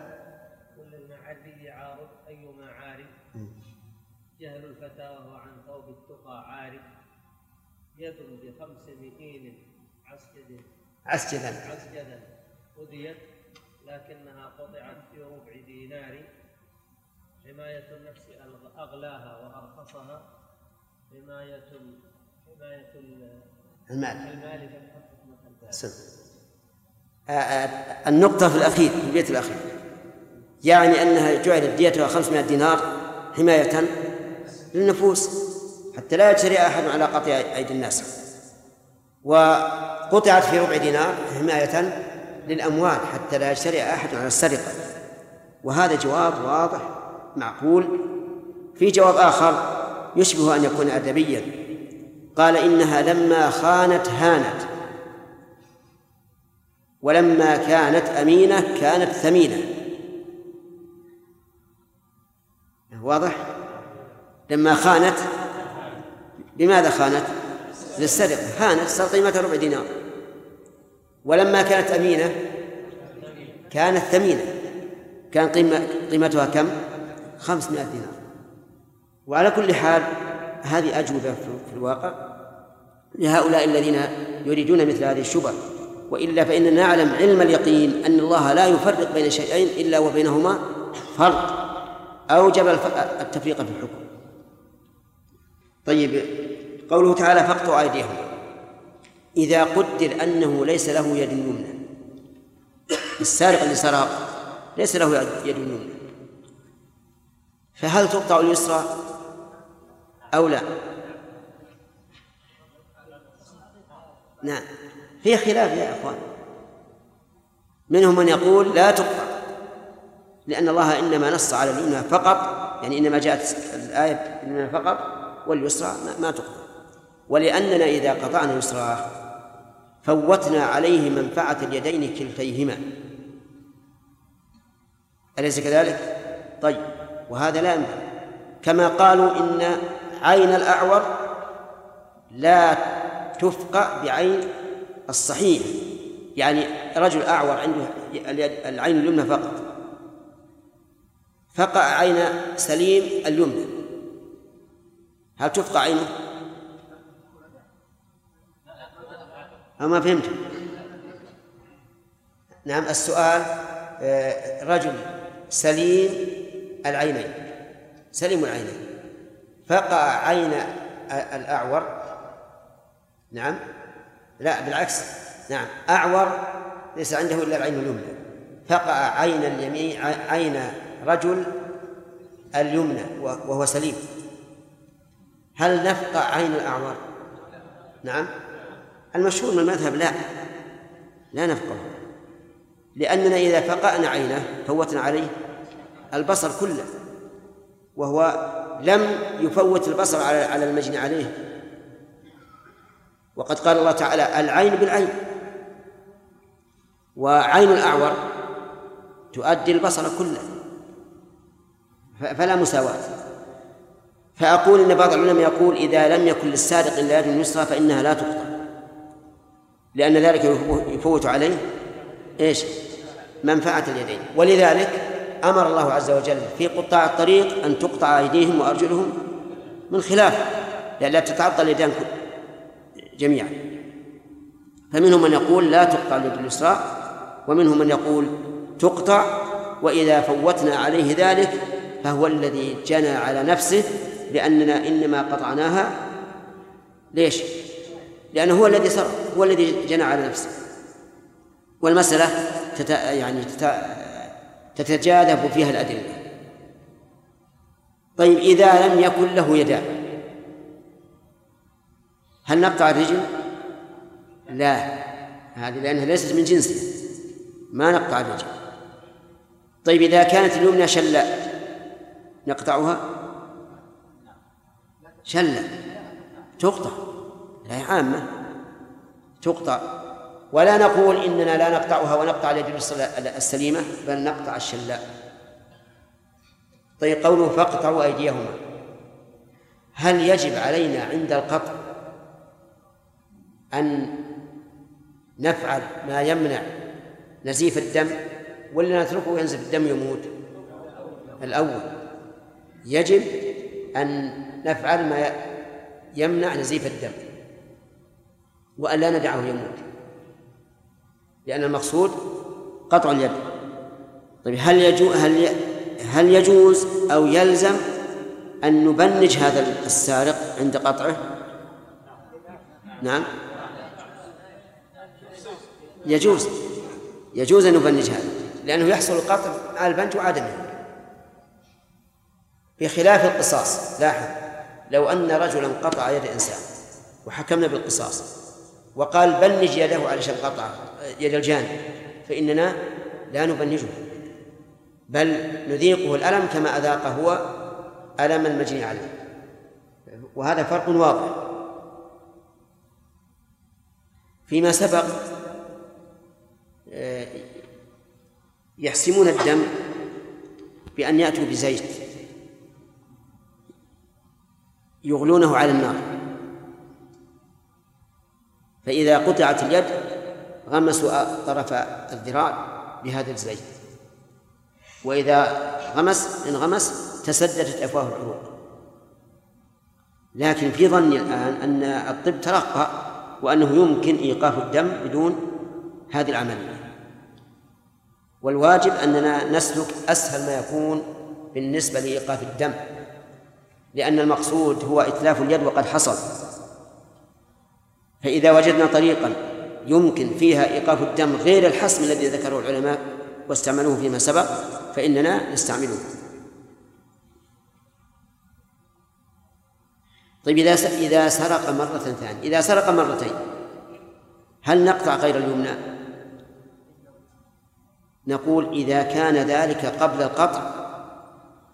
Speaker 1: جهل الفتى وهو
Speaker 2: عن ثوب التقى عارف يدر بخمس مئين عسجد عسجدا عسجدا أذيت لكنها قطعت في ربع دينار حماية النفس أغلاها وأرخصها
Speaker 1: حماية حماية المال المال آه، آه، النقطة في الأخير في البيت الأخير يعني أنها جعلت ديتها 500 دينار حماية للنفوس حتى لا يجري أحد على قطع أيدي الناس وقطعت في ربع دينار حماية للأموال حتى لا يجري أحد على السرقة وهذا جواب واضح معقول في جواب آخر يشبه أن يكون أدبيا قال إنها لما خانت هانت ولما كانت أمينة كانت ثمينة واضح؟ لما خانت بماذا خانت؟ للسرقة خانت صار قيمتها ربع دينار ولما كانت أمينة كانت ثمينة كان قيمة قيمتها كم؟ 500 دينار وعلى كل حال هذه أجوبة في الواقع لهؤلاء الذين يريدون مثل هذه الشبه وإلا فإننا نعلم علم اليقين أن الله لا يفرق بين شيئين إلا وبينهما فرق أوجب التفريق في الحكم طيب قوله تعالى فاقطعوا أيديهم إذا قدر أنه ليس له يد يمنى السارق اللي سرق ليس له يد يمنى فهل تقطع اليسرى أو لا نعم في خلاف يا إخوان منهم من يقول لا تقطع لأن الله إنما نص على اليمنى فقط يعني إنما جاءت الآية فقط واليسرى ما تقضى ولأننا إذا قطعنا اليسرى فوتنا عليه منفعة اليدين كلتيهما أليس كذلك؟ طيب وهذا لا ينفع كما قالوا إن عين الأعور لا تفقى بعين الصحيح يعني رجل أعور عنده العين اليمنى فقط فقع عين سليم اليمنى هل تفقع عينه؟ ما فهمت نعم السؤال آه، رجل سليم العينين سليم العينين فقع عين الأعور نعم لا بالعكس نعم أعور ليس عنده إلا العين اليمنى فقع عين اليمين عين رجل اليمنى وهو سليم هل نفقع عين الأعور نعم المشهور من المذهب لا لا نفقه لأننا إذا فقأنا عينه فوتنا عليه البصر كله وهو لم يفوت البصر على على المجني عليه وقد قال الله تعالى العين بالعين وعين الأعور تؤدي البصر كله فلا مساواة فأقول إن بعض العلماء يقول إذا لم يكن للسارق إلا يد يسرى فإنها لا تقطع لأن ذلك يفوت عليه إيش منفعة اليدين ولذلك أمر الله عز وجل في قطاع الطريق أن تقطع أيديهم وأرجلهم من خلاف لأن لا تتعطل اليدان جميعا فمنهم من يقول لا تقطع اليد اليسرى ومنهم من يقول تقطع وإذا فوتنا عليه ذلك فهو الذي جنى على نفسه لأننا إنما قطعناها ليش؟ لأنه هو الذي صرف هو الذي جنى على نفسه والمسألة تت... يعني تت... تتجاذب فيها الأدلة طيب إذا لم يكن له يدان هل نقطع الرجل؟ لا هذه لأنها ليست من جنسه ما نقطع الرجل طيب إذا كانت اليمنى شلاء نقطعها؟ شلة تقطع لا عامة تقطع ولا نقول إننا لا نقطعها ونقطع اليد السليمة بل نقطع الشلاء طيب قوله فاقطعوا أيديهما هل يجب علينا عند القطع أن نفعل ما يمنع نزيف الدم ولا نتركه ينزف الدم يموت الأول يجب أن نفعل ما يمنع نزيف الدم وألا ندعه يموت لأن المقصود قطع اليد طيب هل يجوز هل هل يجوز أو يلزم أن نبنج هذا السارق عند قطعه نعم يجوز يجوز أن نبنج هذا لأنه يحصل القطع على البنج وعدمه بخلاف القصاص لاحظ لو أن رجلا قطع يد إنسان وحكمنا بالقصاص وقال بلج يده علشان قطع يد الجان فإننا لا نبنجه بل نذيقه الألم كما أذاق هو ألم المجني عليه وهذا فرق واضح فيما سبق آه، يحسمون الدم بأن يأتوا بزيت يغلونه على النار فإذا قطعت اليد غمسوا طرف الذراع بهذا الزيت وإذا غمس انغمس تسددت أفواه العروق لكن في ظني الآن أن الطب ترقى وأنه يمكن إيقاف الدم بدون هذه العملية والواجب أننا نسلك أسهل ما يكون بالنسبة لإيقاف الدم لأن المقصود هو إتلاف اليد وقد حصل فإذا وجدنا طريقا يمكن فيها إيقاف الدم غير الحسم الذي ذكره العلماء واستعملوه فيما سبق فإننا نستعمله طيب إذا إذا سرق مرة ثانية إذا سرق مرتين هل نقطع غير اليمنى؟ نقول إذا كان ذلك قبل القطع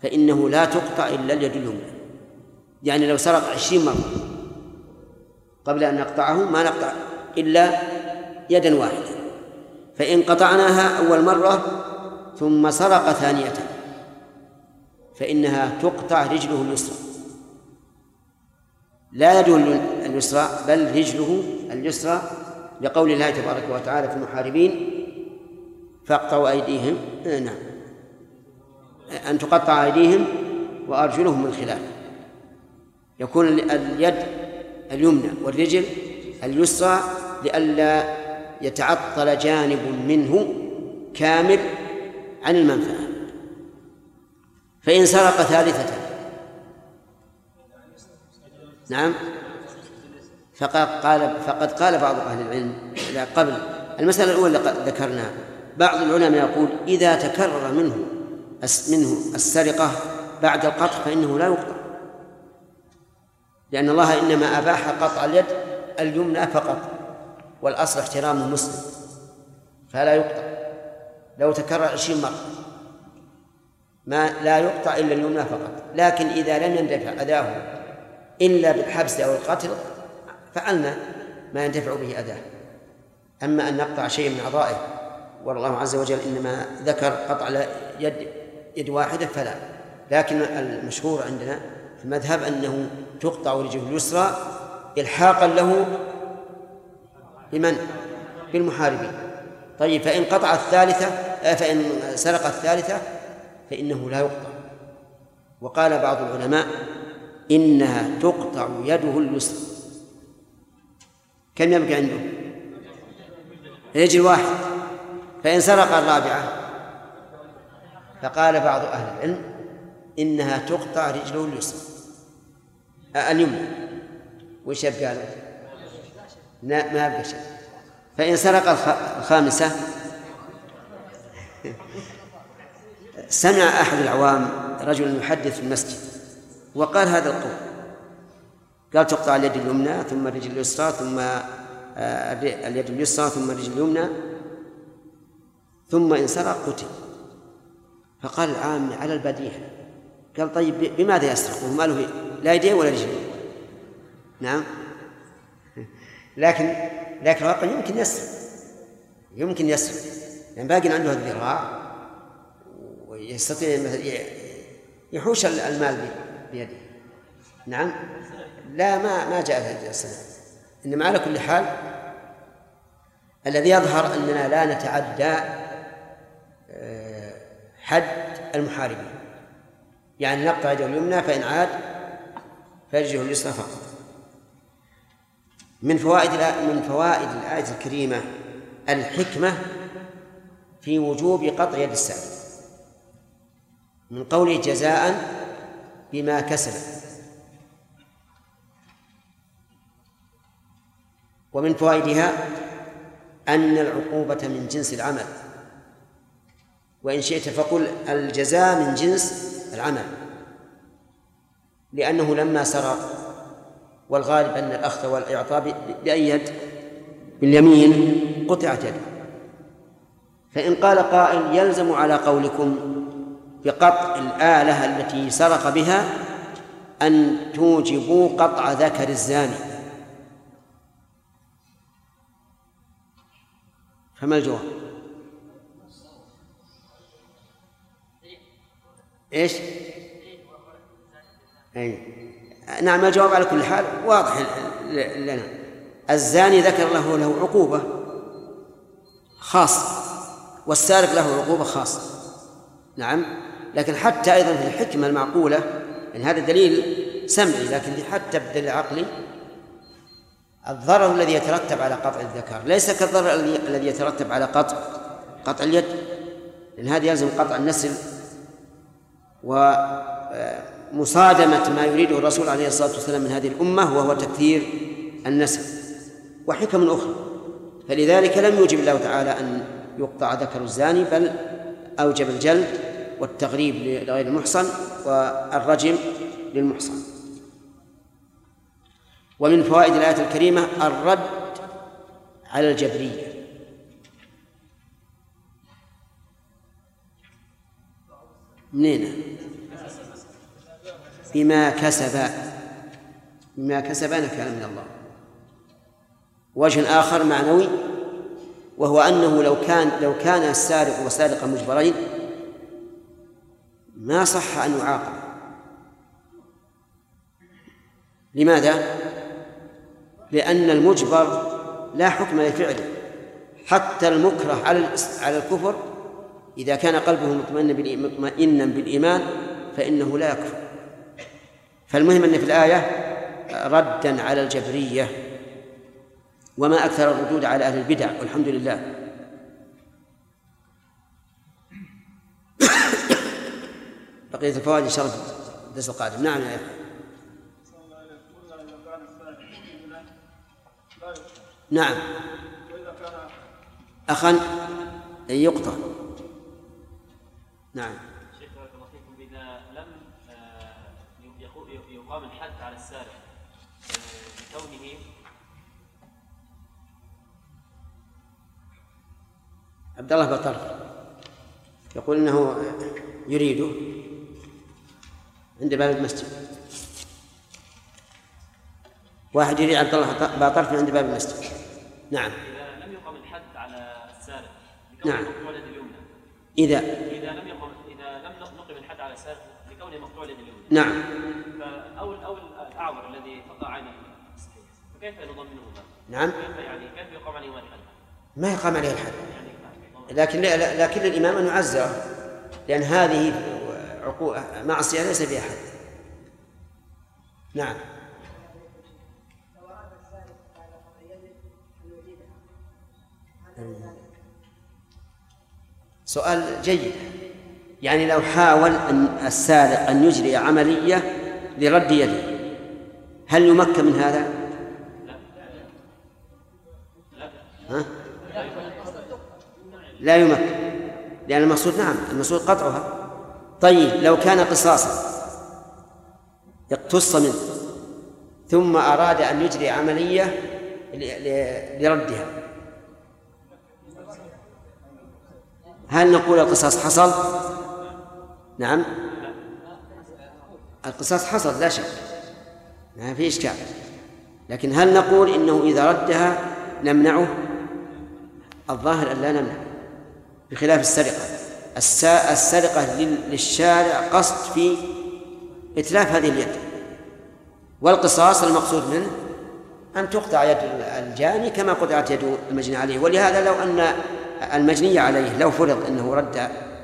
Speaker 1: فإنه لا تقطع إلا اليد اليمنى يعني لو سرق عشرين مرة قبل أن نقطعه ما نقطع إلا يدا واحدة فإن قطعناها أول مرة ثم سرق ثانية فإنها تقطع رجله اليسرى لا يده اليسرى بل رجله اليسرى لقول الله تبارك وتعالى في المحاربين فاقطعوا أيديهم آه، نعم أن تقطع أيديهم وأرجلهم من خلاله يكون اليد اليمنى والرجل اليسرى لئلا يتعطل جانب منه كامل عن المنفعة فإن سرق ثالثة نعم فقد قال فقد قال بعض أهل العلم قبل المسألة الأولى قد ذكرناها بعض العلماء يقول إذا تكرر منه منه السرقة بعد القطع فإنه لا يقطع لأن الله إنما أباح قطع اليد اليمنى فقط والأصل احترام المسلم فلا يقطع لو تكرر 20 مرة ما لا يقطع إلا اليمنى فقط لكن إذا لم يندفع أذاه إلا بالحبس أو القتل فعلنا ما يندفع به أذاه أما أن نقطع شيء من أعضائه والله عز وجل إنما ذكر قطع يد يد واحدة فلا لكن المشهور عندنا في المذهب أنه تقطع رجله اليسرى إلحاقا له بمن؟ بالمحاربين طيب فإن قطع الثالثة آه، فإن سرق الثالثة فإنه لا يقطع وقال بعض العلماء إنها تقطع يده اليسرى كم يبقى عنده؟ رجل واحد فإن سرق الرابعة فقال بعض أهل العلم إنها تقطع رجله اليسرى اليمنى وش يبقى له؟ لا ما يبقى شيء فإن سرق الخامسة سمع أحد العوام رجلا يحدث في المسجد وقال هذا القول قال تقطع اليد اليمنى ثم الرجل اليسرى ثم آه، اليد اليسرى ثم الرجل اليمنى ثم إن سرق قتل فقال العام على البديهة قال طيب بماذا يسرق وهو ما له لا يديه ولا رجليه نعم لكن لكن الواقع يمكن يسرق يمكن يسرق يعني باقي عنده الذراع ويستطيع مثلا يحوش المال بيده نعم لا ما ما جاء هذه السنة انما على كل حال الذي يظهر اننا لا نتعدى آه، حد المحاربين يعني نقطع يده اليمنى فإن عاد فرجه اليسرى فقط من فوائد من فوائد الآية الكريمة الحكمة في وجوب قطع يد السائل من قوله جزاء بما كسب ومن فوائدها أن العقوبة من جنس العمل وإن شئت فقل الجزاء من جنس العمل لأنه لما سرق والغالب أن الأخذ والإعطاء بأي يد باليمين قطعت يده فإن قال قائل يلزم على قولكم بقطع الآلة التي سرق بها أن توجبوا قطع ذكر الزاني فما الجواب؟ ايش؟ اي نعم الجواب على كل حال واضح لنا الزاني ذكر له له عقوبة خاصة والسارق له عقوبة خاصة نعم لكن حتى أيضا في الحكمة المعقولة إن هذا دليل سمعي لكن حتى بدل عقلي الضرر الذي يترتب على قطع الذكر ليس كالضرر الذي يترتب على قطع قطع اليد لأن هذا يلزم قطع النسل ومصادمة ما يريده الرسول عليه الصلاة والسلام من هذه الأمة وهو تكثير النسب وحكم أخرى فلذلك لم يوجب الله تعالى أن يقطع ذكر الزاني بل أوجب الجلد والتغريب لغير المحصن والرجم للمحصن ومن فوائد الآية الكريمة الرد على الجبرية منين بما كسب بما كسب نكالا من الله وجه آخر معنوي وهو أنه لو كان لو كان السارق والسارقة مجبرين ما صح أن يعاقب لماذا؟ لأن المجبر لا حكم لفعله حتى المكره على على الكفر إذا كان قلبه مطمئنا مطمئنا بالإيمان فإنه لا يكفر فالمهم أن في الآية ردا على الجبرية وما أكثر الردود على أهل البدع والحمد لله بقية الفوائد إن شاء الله الدرس القادم نعم يا أخي نعم أخا يقطع نعم شيخ بارك الله فيكم اذا لم آه، يقام الحد على السارق لكونه آه، عبد الله بطل يقول انه يريده عند باب المسجد واحد يريد عبد الله باطرف عند باب المسجد نعم
Speaker 2: اذا لم يقم الحد على السارق نعم ولد
Speaker 1: إذا
Speaker 2: إذا لم يقم إذا لم نقم الحد على السارق لكونه مقطوع لليمين نعم أو أو الأعور الذي قطع عينه فكيف نضمنه نعم
Speaker 1: كيف
Speaker 2: يعني كيف يقام عليه الحد؟ ما
Speaker 1: يقام عليه الحد يعني لكن لكن الإمام أن يعزره لأن هذه معصية ليس فيها حد نعم لو أراد السائل بعد أن يجد أن يجيبها سؤال جيد يعني لو حاول أن السارق أن يجري عملية لرد يده هل يمكن من هذا؟ ها؟ لا يمكن لأن المقصود نعم المقصود قطعها طيب لو كان قصاصا اقتص منه ثم أراد أن يجري عملية لردها هل نقول القصاص حصل؟ نعم القصاص حصل لا شك ما نعم، في إشكال لكن هل نقول إنه إذا ردها نمنعه؟ الظاهر أن لا نمنع بخلاف السرقة السرقة للشارع قصد في إتلاف هذه اليد والقصاص المقصود منه أن تقطع يد الجاني كما قطعت يد المجني عليه ولهذا لو أن المجني عليه لو فرض أنه رد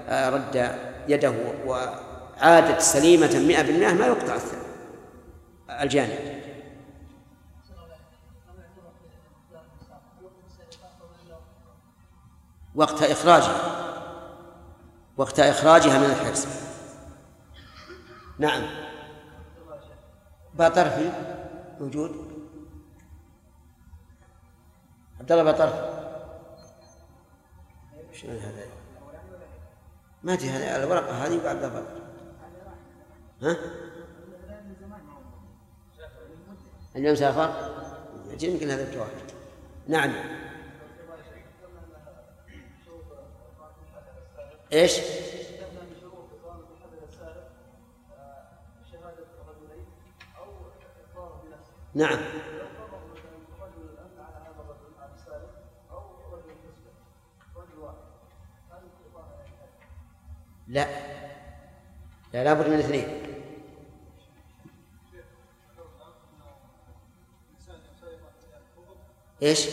Speaker 1: آه، رد يده وعادت سليمة مئة بالمئة ما يقطع الجانب وقت إخراجها وقت إخراجها من الحرس نعم بطرفي موجود عبد الله بطرفي شنو هذا ما تي هذا الورقة هذه بعد ها؟ اليوم سافر أجل يمكن هذا الجواب نعم ايش؟ نعم لا لا لابد من اثنين ايش؟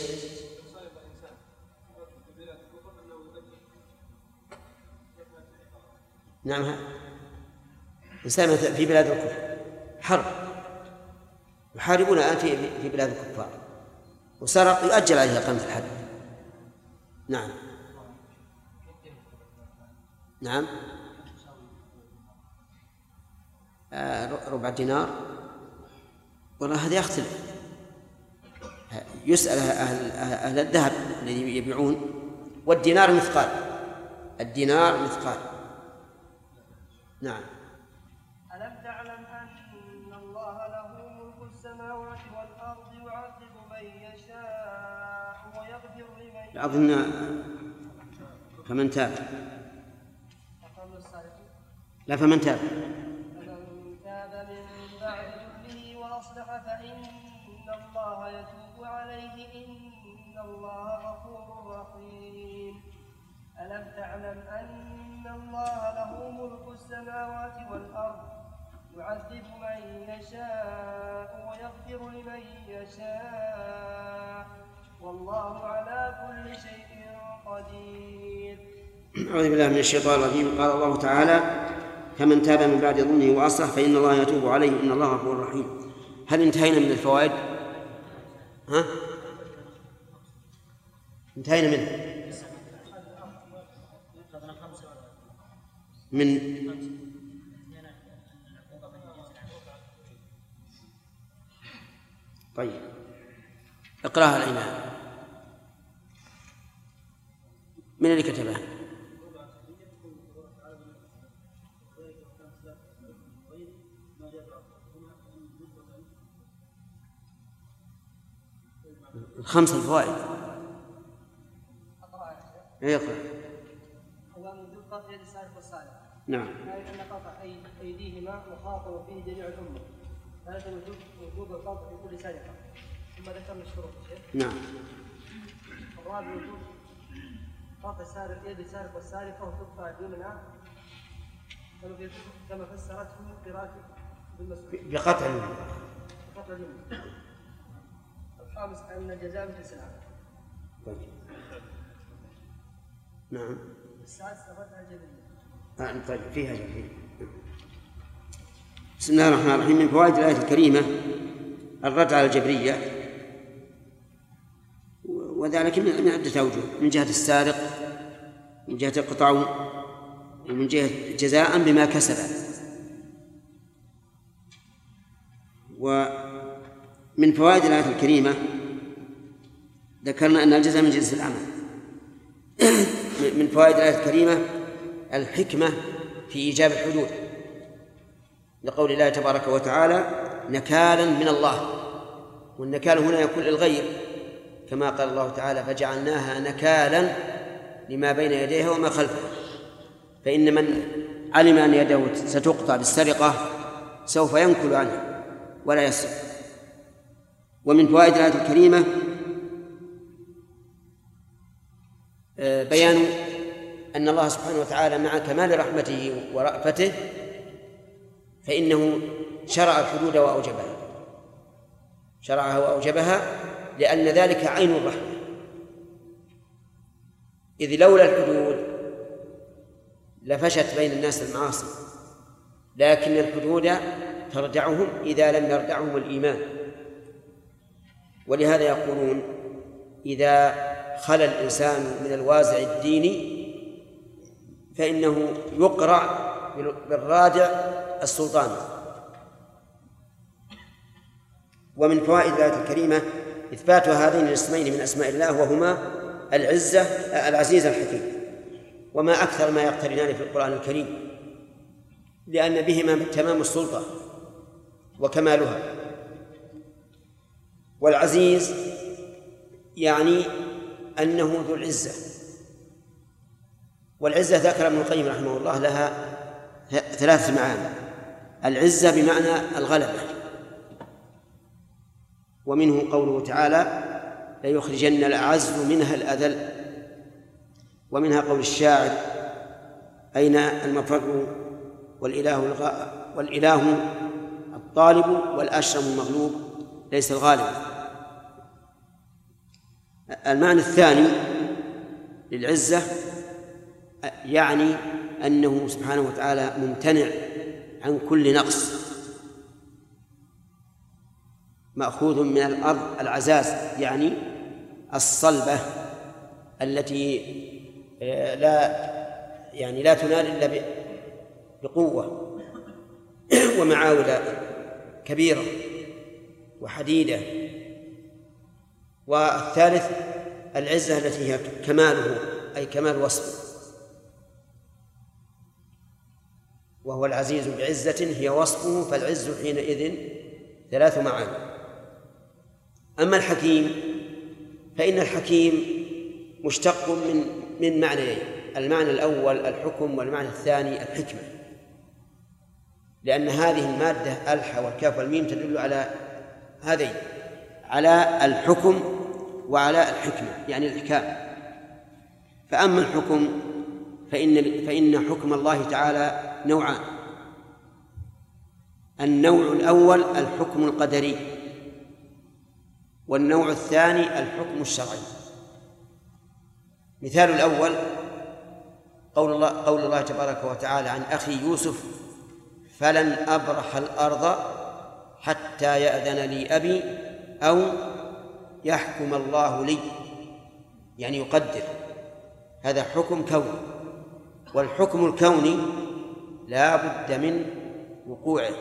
Speaker 1: نعم إنسان في بلاد الكفر حرب يحاربون الآن في في بلاد الكفار وسرق يؤجل عليه إقامة الحرب نعم نعم آه، ربع دينار والله هذا يختلف يسأل أهل, أهل الذهب الذي يبيعون والدينار مثقال الدينار مثقال نعم ألم تعلم أن الله له ملك السماوات والأرض يعذب من يشاء ويغفر لمن يشاء أظن فمن تاب لا فمن
Speaker 3: تاب فمن
Speaker 1: تاب
Speaker 3: من بعد كفره وأصلح فإن الله يتوب عليه إن الله غفور رحيم ألم تعلم أن الله له ملك السماوات والأرض يعذب من يشاء ويغفر لمن يشاء والله على كل شيء قدير
Speaker 1: أعوذ بالله من الشيطان الرجيم قال الله تعالى فمن تاب من بعد ظلمه وأصلح فإن الله يتوب عليه إن الله غفور رحيم هل انتهينا من الفوائد؟ ها؟ انتهينا منه من طيب اقراها العماد من اللي كتبها؟ الخمس الفوائد إيه نعم. اي
Speaker 2: اقرا هو دقه يد السارق والصالح نعم اي لا يتقاطع ايديهما وخاطب فيه جميع الامه لا يلزم وجوب القطع في كل سرقه ثم ذكرنا الشروط نعم الرابع وجوب قطع سارق يد السارق والسارقه وتقطع اليمنى كما فسرته
Speaker 1: قراءة بقطع اليمنى بقطع اليمنى الخامس أن الجزاء العمل. طيب. نعم. السادس الجبرية. نعم طيب فيها جبرية. بسم الله الرحمن الرحيم من فوائد الآية الكريمة الرد على الجبرية وذلك من عدة أوجه من جهة السارق من جهة القطع ومن جهة جزاء بما كسب و من فوائد الآية الكريمة ذكرنا أن الجزاء من جنس العمل من فوائد الآية الكريمة الحكمة في إيجاب الحدود لقول الله تبارك وتعالى نكالا من الله والنكال هنا يكون للغير كما قال الله تعالى فجعلناها نكالا لما بين يديها وما خلفها فإن من علم أن يده ستقطع بالسرقة سوف ينكل عنها ولا يسرق ومن فوائد الآية الكريمة آه، بيان أن الله سبحانه وتعالى مع كمال رحمته ورأفته فإنه شرع الحدود وأوجبها شرعها وأوجبها لأن ذلك عين الرحمة إذ لولا الحدود لفشت بين الناس المعاصي لكن الحدود تردعهم إذا لم يردعهم الإيمان ولهذا يقولون إذا خلى الإنسان من الوازع الديني فإنه يقرع بالرادع السلطاني ومن فوائد الآية الكريمة إثبات هذين الاسمين من أسماء الله وهما العزة العزيز الحكيم وما أكثر ما يقترنان في القرآن الكريم لأن بهما تمام السلطة وكمالها والعزيز يعني أنه ذو العزة والعزة ذكر ابن القيم رحمه الله لها ثلاثة معاني العزة بمعنى الغلبة ومنه قوله تعالى ليخرجن الأعز منها الأذل ومنها قول الشاعر أين المفر والإله والإله الطالب والأشرم المغلوب ليس الغالب المعنى الثاني للعزة يعني أنه سبحانه وتعالى ممتنع عن كل نقص مأخوذ من الأرض العزاز يعني الصلبة التي آه، لا يعني لا تنال إلا بقوة ومعاول كبيرة وحديدة والثالث العزة التي هي كماله أي كمال وصفه وهو العزيز بعزة هي وصفه فالعز حينئذ ثلاث معاني أما الحكيم فإن الحكيم مشتق من من معنيين المعنى الأول الحكم والمعنى الثاني الحكمة لأن هذه المادة الحا والكاف والميم تدل على هذين على الحكم وعلى الحكمة يعني الإحكام فأما الحكم فإن فإن حكم الله تعالى نوعان النوع الأول الحكم القدري والنوع الثاني الحكم الشرعي مثال الأول قول الله قول الله تبارك وتعالى عن أخي يوسف فلن أبرح الأرض حتى يأذن لي أبي أو يحكم الله لي يعني يقدر هذا حكم كوني والحكم الكوني لا بد من وقوعه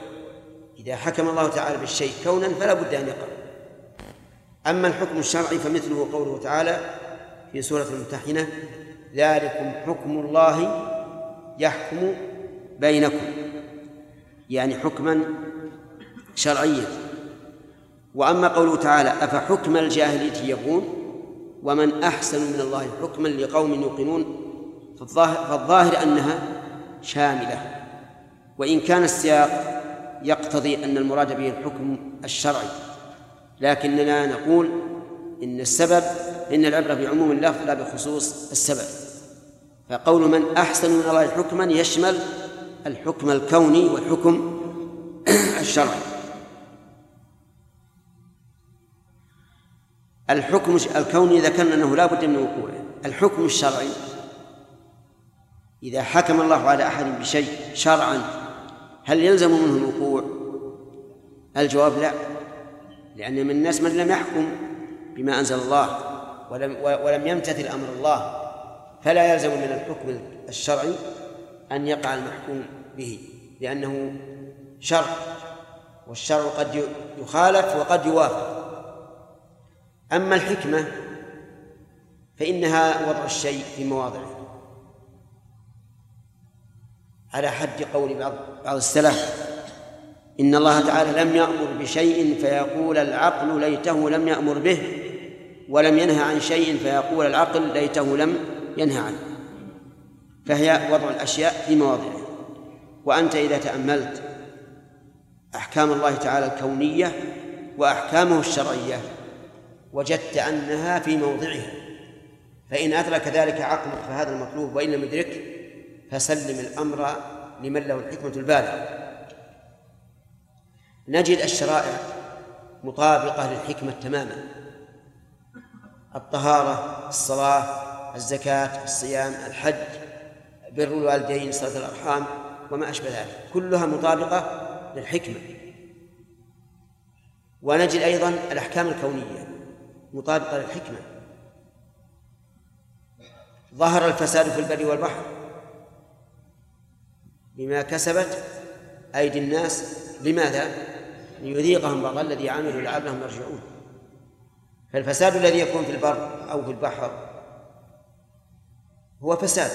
Speaker 1: إذا حكم الله تعالى بالشيء كونا فلا بد أن يقع أما الحكم الشرعي فمثله قوله تعالى في سورة الممتحنة ذلكم حكم الله يحكم بينكم يعني حكما شرعيا وأما قوله تعالى أفحكم الجاهلية يبغون ومن أحسن من الله حكما لقوم يوقنون فالظاهر, فالظاهر أنها شاملة وإن كان السياق يقتضي أن المراد به الحكم الشرعي لكننا نقول إن السبب إن العبرة بعموم اللفظ لا بخصوص السبب فقول من أحسن من الله حكما يشمل الحكم الكوني والحكم الشرعي الحكم الكوني ذكرنا أنه لا بد من وقوعه الحكم الشرعي إذا حكم الله على أحد بشيء شرعا هل يلزم منه الوقوع؟ الجواب لا لأن من الناس من لم يحكم بما أنزل الله ولم ولم يمتثل أمر الله فلا يلزم من الحكم الشرعي أن يقع المحكوم به لأنه شرع والشرع قد يخالف وقد يوافق أما الحكمة فإنها وضع الشيء في مواضعه على حد قول بعض بعض السلف إن الله تعالى لم يأمر بشيء فيقول العقل ليته لم يأمر به ولم ينهى عن شيء فيقول العقل ليته لم ينهى عنه فهي وضع الأشياء في مواضعها وأنت إذا تأملت أحكام الله تعالى الكونية وأحكامه الشرعية وجدت أنها في موضعها فإن أدرك ذلك عقلك فهذا المطلوب وإن لم يدرك فسلم الأمر لمن له الحكمة البالغة نجد الشرائع مطابقة للحكمة تماما الطهارة الصلاة الزكاة الصيام الحج بر الوالدين صلاة الأرحام وما أشبه ذلك كلها مطابقة للحكمة ونجد أيضا الأحكام الكونية مطابقة للحكمة ظهر الفساد في البر والبحر بما كسبت أيدي الناس لماذا؟ ليذيقهم بعض الذي عملوا لعلهم يرجعون فالفساد الذي يكون في البر أو في البحر هو فساد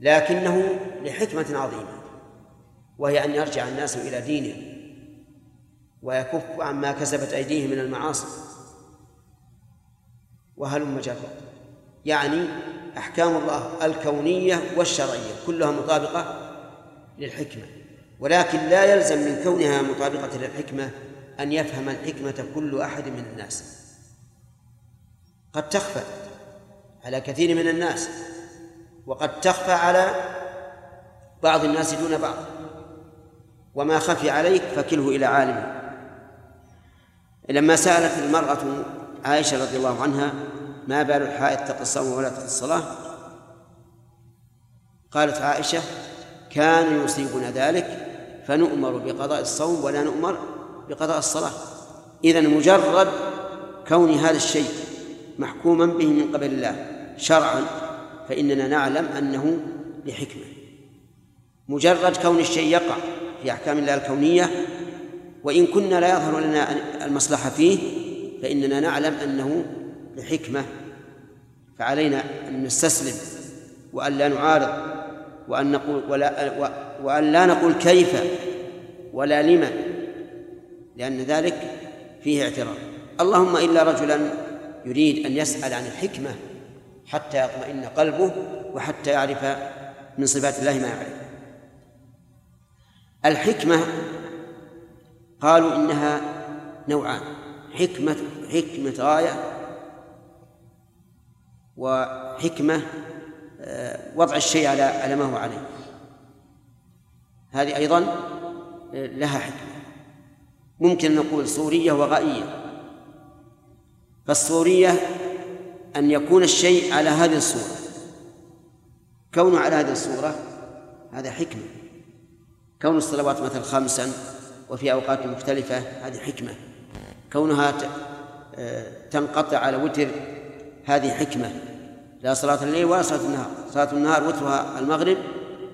Speaker 1: لكنه لحكمة عظيمة وهي أن يرجع الناس إلى دينه ويكف عما كسبت أيديهم من المعاصي وهلم جرا يعني أحكام الله الكونية والشرعية كلها مطابقة للحكمة ولكن لا يلزم من كونها مطابقة للحكمة أن يفهم الحكمة كل أحد من الناس قد تخفى على كثير من الناس وقد تخفى على بعض الناس دون بعض وما خفي عليك فكله إلى عالمه لما سألت المرأة عائشة رضي الله عنها ما بال الحائط تقضي الصوم ولا تقضي الصلاة قالت عائشة كان يصيبنا ذلك فنؤمر بقضاء الصوم ولا نؤمر بقضاء الصلاة إذا مجرد كون هذا الشيء محكوما به من قبل الله شرعا فإننا نعلم أنه لحكمة مجرد كون الشيء يقع في أحكام الله الكونية وإن كنا لا يظهر لنا المصلحة فيه فإننا نعلم أنه لحكمة فعلينا أن نستسلم وأن لا نعارض وأن نقول ولا وأن لا نقول كيف ولا لما لأن ذلك فيه اعتراض اللهم إلا رجلا يريد أن يسأل عن الحكمة حتى يطمئن قلبه وحتى يعرف من صفات الله ما يعرف الحكمة قالوا إنها نوعان حكمة حكمة غاية وحكمة آه، وضع الشيء على على ما هو عليه هذه أيضا آه، لها حكمة ممكن نقول صورية وغائية فالصورية أن يكون الشيء على هذه الصورة كونه على هذه الصورة هذا حكمة كون الصلوات مثلا خمسا وفي أوقات مختلفة هذه حكمة كونها آه، تنقطع على وتر هذه حكمة لا صلاة الليل ولا صلاة النهار صلاة النهار وترها المغرب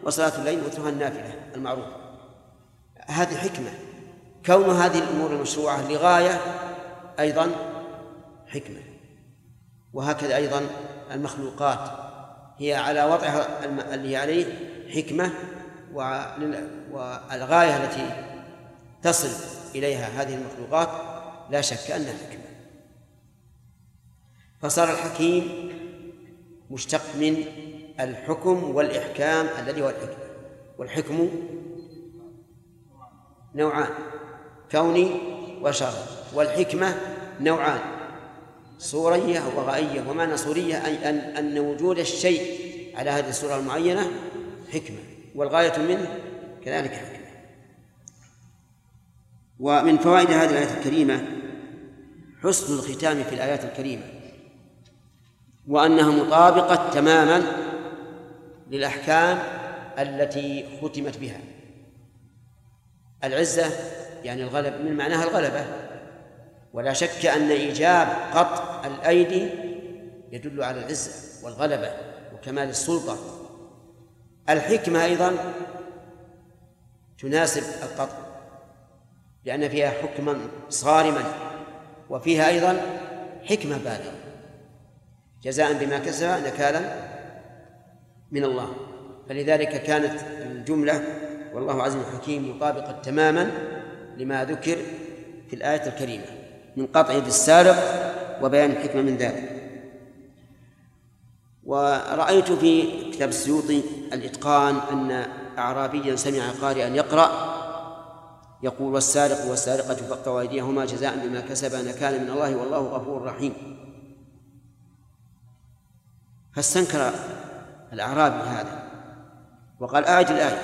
Speaker 1: وصلاة الليل وترها النافلة المعروفة هذه حكمة كون هذه الأمور المشروعة لغاية أيضا حكمة وهكذا أيضا المخلوقات هي على وضعها اللي عليه حكمة والغاية التي تصل إليها هذه المخلوقات لا شك أنها حكمة فصار الحكيم مشتق من الحكم والإحكام الذي هو الحكم والحكم نوعان كوني وشرعي والحكمة نوعان صورية وغائية ومعنى صورية أي أن أن وجود الشيء على هذه الصورة المعينة حكمة والغاية منه كذلك حكمة ومن فوائد هذه الآية الكريمة حسن الختام في الآيات الكريمة وأنها مطابقة تماما للأحكام التي ختمت بها العزة يعني الغلب من معناها الغلبة ولا شك أن إيجاب قطع الأيدي يدل على العزة والغلبة وكمال السلطة الحكمة أيضا تناسب القطع لأن فيها حكما صارما وفيها أيضا حكمة بالغة جزاء بما كسب نكالا من الله فلذلك كانت الجملة والله عز وجل حكيم مطابقة تماما لما ذكر في الآية الكريمة من قطع السارق وبيان الحكمة من ذلك ورأيت في كتاب السيوطي الإتقان أن أعرابيا سمع قارئا يقرأ يقول والسارق والسارقة فاقطعوا أيديهما جزاء بما كسبا نكالا من الله والله غفور رحيم فاستنكر الأعرابي هذا وقال أعد الآية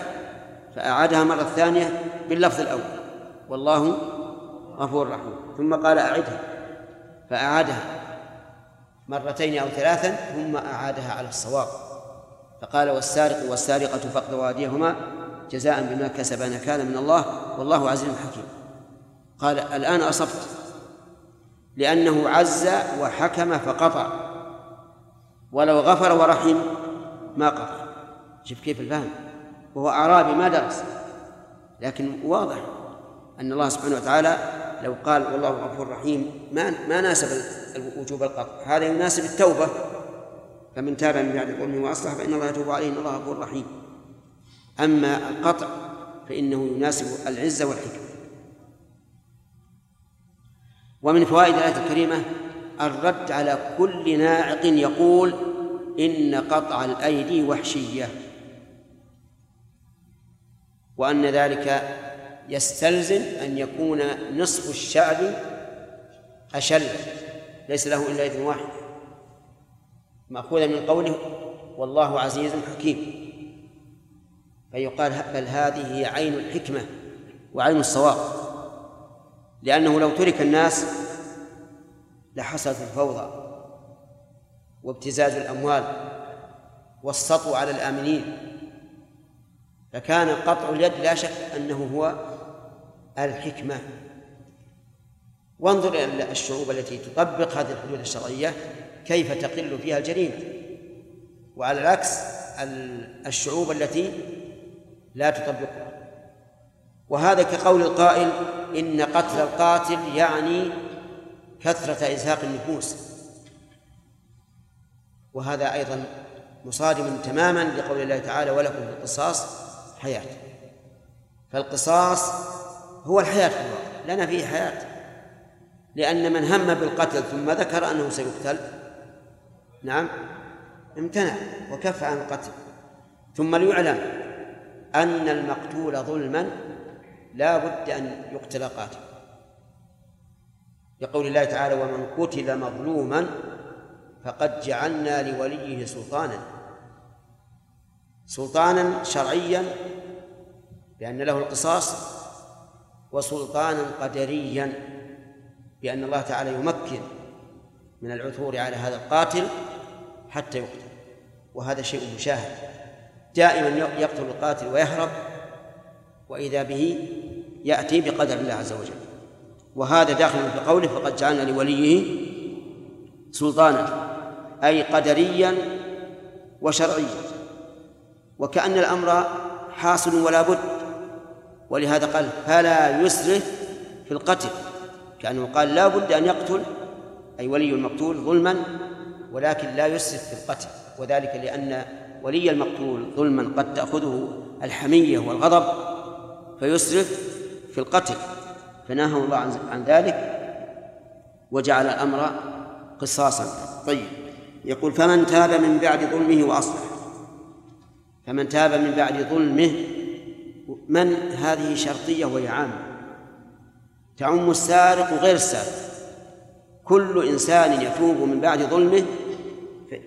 Speaker 1: فأعادها مرة ثانية باللفظ الأول والله غفور رحيم ثم قال أعدها فأعادها مرتين أو ثلاثا ثم أعادها على الصواب فقال والسارق والسارقة فقد واديهما جزاء بما كسبا نكالا من الله والله عزيز حكيم قال الآن أصبت لأنه عز وحكم فقطع ولو غفر ورحم ما قطع شوف كيف الفهم وهو أعرابي ما درس لكن واضح أن الله سبحانه وتعالى لو قال والله غفور رحيم ما ما ناسب وجوب القطع هذا يناسب التوبة فمن تاب من بعد ظلمه وأصلح فإن الله يتوب عليه إن الله غفور رحيم أما القطع فإنه يناسب العزة والحكمة ومن فوائد الآية الكريمة الرد على كل ناعق يقول إن قطع الأيدي وحشية وأن ذلك يستلزم أن يكون نصف الشعب أشل ليس له إلا إذن واحد مأخوذا من قوله والله عزيز حكيم فيقال بل هذه هي عين الحكمة وعين الصواب لأنه لو ترك الناس لحصلت الفوضى وابتزاز الأموال والسطو على الآمنين فكان قطع اليد لا شك أنه هو الحكمة وانظر إلى الشعوب التي تطبق هذه الحدود الشرعية كيف تقل فيها الجريمة وعلى العكس الشعوب التي لا تطبقها وهذا كقول القائل إن قتل القاتل يعني كثرة إزهاق النفوس وهذا أيضا مصادم تماما لقول الله تعالى ولكم في القصاص حياة فالقصاص هو الحياة في الواقع لنا فيه حياة لأن من هم بالقتل ثم ذكر أنه سيقتل نعم امتنع وكف عن القتل ثم ليعلم أن المقتول ظلما لا بد أن يقتل قاتل لقول الله تعالى ومن قتل مظلوما فقد جعلنا لوليه سلطانا سلطانا شرعيا بأن له القصاص وسلطانا قدريا بأن الله تعالى يمكن من العثور على هذا القاتل حتى يقتل وهذا شيء مشاهد دائما يقتل القاتل ويهرب وإذا به يأتي بقدر الله عز وجل وهذا داخل في قوله فقد جعلنا لوليه سلطانا أي قدريا وشرعيا وكأن الأمر حاصل ولا بد ولهذا قال فلا يسرف في القتل كأنه قال لا بد أن يقتل أي ولي المقتول ظلما ولكن لا يسرف في القتل وذلك لأن ولي المقتول ظلما قد تأخذه الحمية والغضب فيسرف في القتل فنهى الله عن ذلك وجعل الأمر قصاصا طيب يقول فمن تاب من بعد ظلمه وأصلح فمن تاب من بعد ظلمه من هذه شرطية وهي عامة تعم السارق وغير السارق كل إنسان يتوب من بعد ظلمه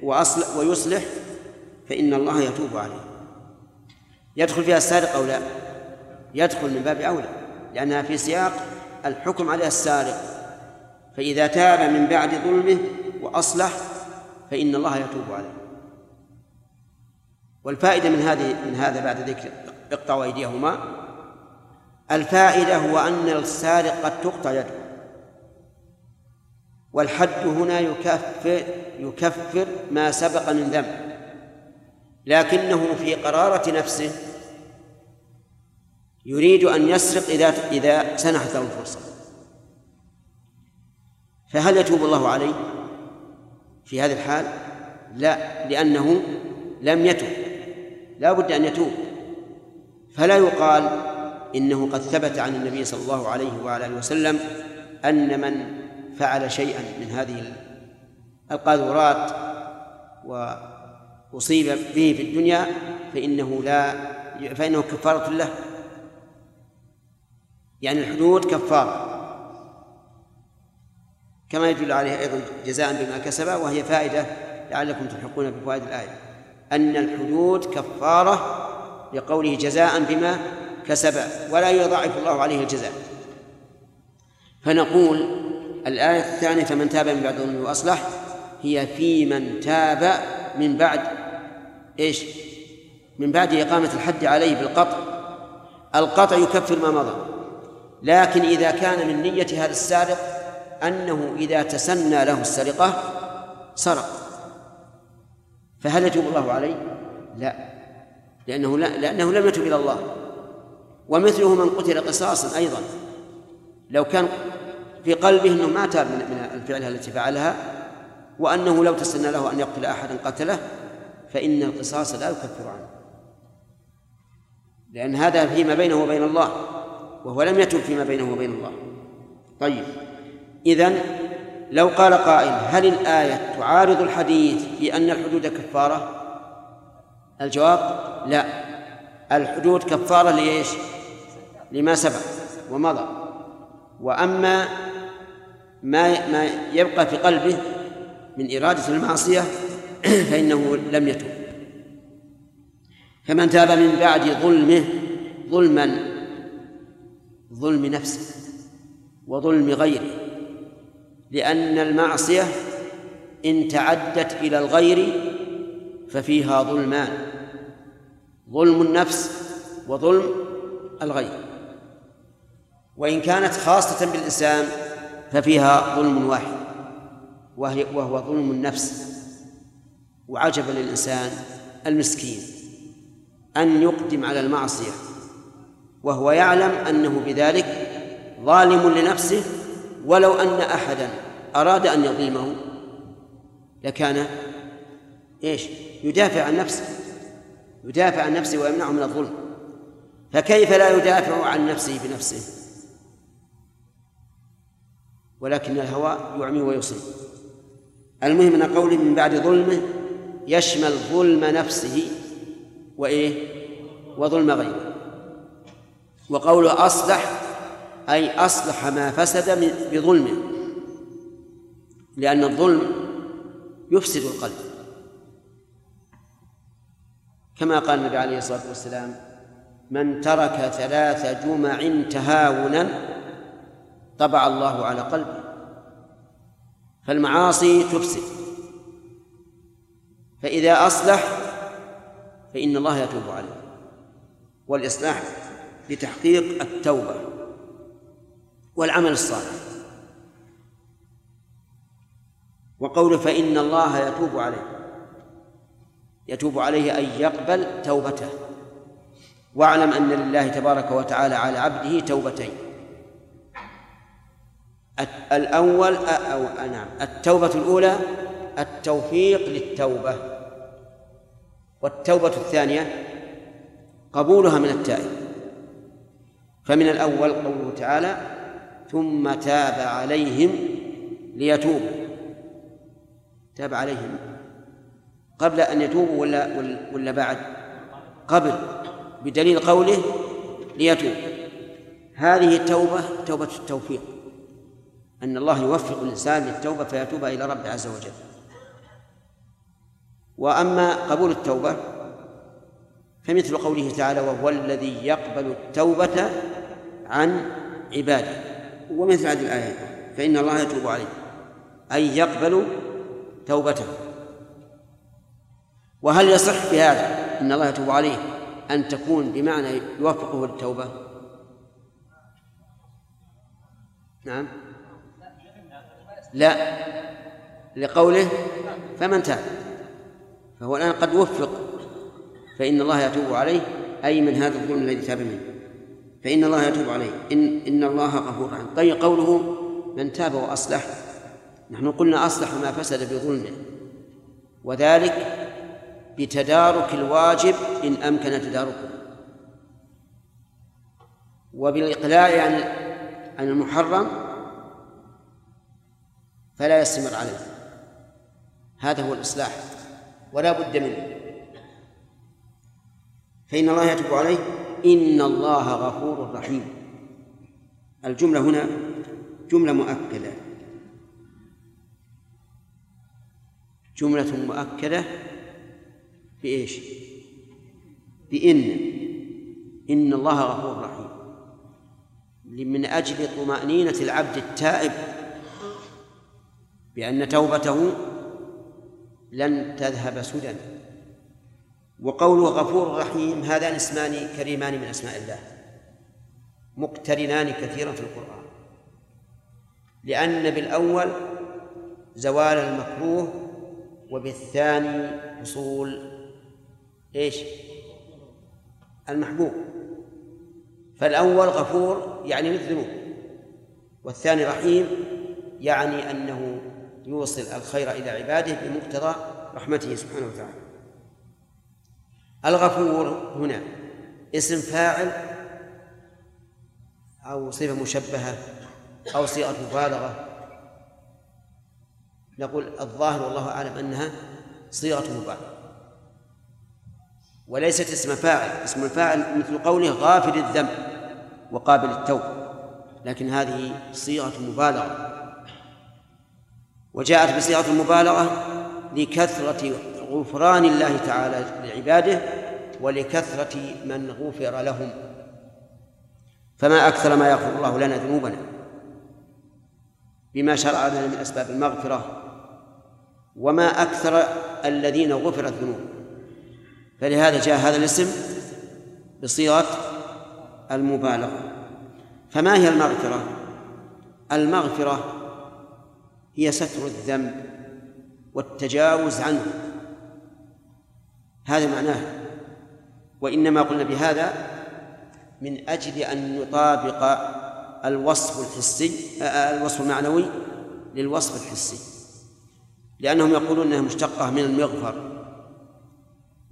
Speaker 1: وأصلح ويصلح فإن الله يتوب عليه يدخل فيها السارق أو لا يدخل من باب أولى لأنها في سياق الحكم على السارق فإذا تاب من بعد ظلمه وأصلح فإن الله يتوب عليه والفائدة من هذه من هذا بعد ذكر اقطعوا أيديهما الفائدة هو أن السارق قد تقطع يده والحد هنا يكفر يكفر ما سبق من ذنب لكنه في قرارة نفسه يريد أن يسرق إذا إذا سنحت له الفرصة فهل يتوب الله عليه في هذه الحال؟ لا لأنه لم يتوب لا بد أن يتوب فلا يقال إنه قد ثبت عن النبي صلى الله عليه وعلى آله وسلم أن من فعل شيئا من هذه القاذورات وأصيب به في الدنيا فإنه لا فإنه كفارة له يعني الحدود كفارة كما يدل عليه أيضا جزاء بما كسب وهي فائدة لعلكم تلحقون بفوائد الآية أن الحدود كفارة لقوله جزاء بما كسب ولا يضاعف الله عليه الجزاء فنقول الآية الثانية فمن تاب من بعد ظلمه وأصلح هي في من تاب من بعد ايش؟ من بعد إقامة الحد عليه بالقطع القطع يكفر ما مضى لكن إذا كان من نية هذا السارق أنه إذا تسنى له السرقة سرق فهل يتوب الله عليه؟ لا لأنه لا لأنه لم يتوب إلى الله ومثله من قتل قصاصا أيضا لو كان في قلبه أنه ما تاب من الفعل التي فعلها وأنه لو تسنى له أن يقتل أحدا قتله فإن القصاص لا يكفر عنه لأن هذا فيما بينه وبين الله وهو لم يتب فيما بينه وبين الله طيب إذن لو قال قائل هل الآية تعارض الحديث في أن الحدود كفارة الجواب لا الحدود كفارة ليش لما سبق ومضى وأما ما ما يبقى في قلبه من إرادة المعصية فإنه لم يتوب فمن تاب من بعد ظلمه ظلما ظلم نفسه وظلم غيره لأن المعصية إن تعدت إلى الغير ففيها ظلمان ظلم النفس وظلم الغير وإن كانت خاصة بالإنسان ففيها ظلم واحد وهي وهو ظلم النفس وعجب للإنسان المسكين أن يقدم على المعصية وهو يعلم أنه بذلك ظالم لنفسه ولو أن أحدا أراد أن يظلمه لكان ايش يدافع عن نفسه يدافع عن نفسه ويمنعه من الظلم فكيف لا يدافع عن نفسه بنفسه ولكن الهوى يعمي ويصيب المهم ان قوله من بعد ظلمه يشمل ظلم نفسه وايه وظلم غيره وقول أصلح أي أصلح ما فسد بظلمه لأن الظلم يفسد القلب كما قال النبي عليه الصلاة والسلام من ترك ثلاث جمع تهاونا طبع الله على قلبه فالمعاصي تفسد فإذا أصلح فإن الله يتوب عليه والإصلاح لتحقيق التوبة والعمل الصالح وقول فإن الله يتوب عليه يتوب عليه أن يقبل توبته واعلم أن لله تبارك وتعالى على عبده توبتين الأول أو نعم التوبة الأولى التوفيق للتوبة والتوبة الثانية قبولها من التائب فمن الأول قوله تعالى ثم تاب عليهم ليتوبوا تاب عليهم قبل أن يتوبوا ولا ولا بعد قبل بدليل قوله ليتوب هذه التوبة توبة التوفيق أن الله يوفق الإنسان للتوبة فيتوب إلى ربه عز وجل وأما قبول التوبة فمثل قوله تعالى وهو الذي يقبل التوبة عن عباده ومثل هذه الآية فإن الله يتوب عليه أي يقبل توبته وهل يصح في هذا أن الله يتوب عليه أن تكون بمعنى يوفقه للتوبة نعم لا لقوله فمن تاب فهو الآن قد وفق فإن الله يتوب عليه أي من هذا الظلم الذي تاب منه فإن الله يتوب عليه إن إن الله غفور رحيم طيب قوله من تاب وأصلح نحن قلنا أصلح ما فسد بظلمه وذلك بتدارك الواجب إن أمكن تداركه وبالإقلاع عن عن المحرم فلا يستمر عليه هذا هو الإصلاح ولا بد منه فإن الله يتوب عليه إن الله غفور رحيم الجملة هنا جملة مؤكدة جملة مؤكدة بإيش؟ بإن إن الله غفور رحيم من أجل طمأنينة العبد التائب بأن توبته لن تذهب سدى وقوله غفور رحيم هذان اسمان كريمان من أسماء الله مقترنان كثيرا في القرآن لأن بالأول زوال المكروه وبالثاني حصول ايش؟ المحبوب فالأول غفور يعني للذنوب والثاني رحيم يعني أنه يوصل الخير إلى عباده بمقتضى رحمته سبحانه وتعالى الغفور هنا اسم فاعل أو صفة مشبهة أو صيغة مبالغة نقول الظاهر والله أعلم أنها صيغة مبالغة وليست اسم فاعل اسم الفاعل مثل قوله غافل الذنب وقابل التوب لكن هذه صيغة مبالغة وجاءت بصيغة المبالغة لكثرة غفران الله تعالى لعباده ولكثرة من غفر لهم فما أكثر ما يغفر الله لنا ذنوبنا بما شرع لنا من أسباب المغفرة وما أكثر الذين غفرت ذنوبهم فلهذا جاء هذا الاسم بصيغة المبالغة فما هي المغفرة؟ المغفرة هي ستر الذنب والتجاوز عنه هذا معناه وإنما قلنا بهذا من أجل أن نطابق الوصف الحسي آه، آه، الوصف المعنوي للوصف الحسي لأنهم يقولون أنها مشتقة من المغفر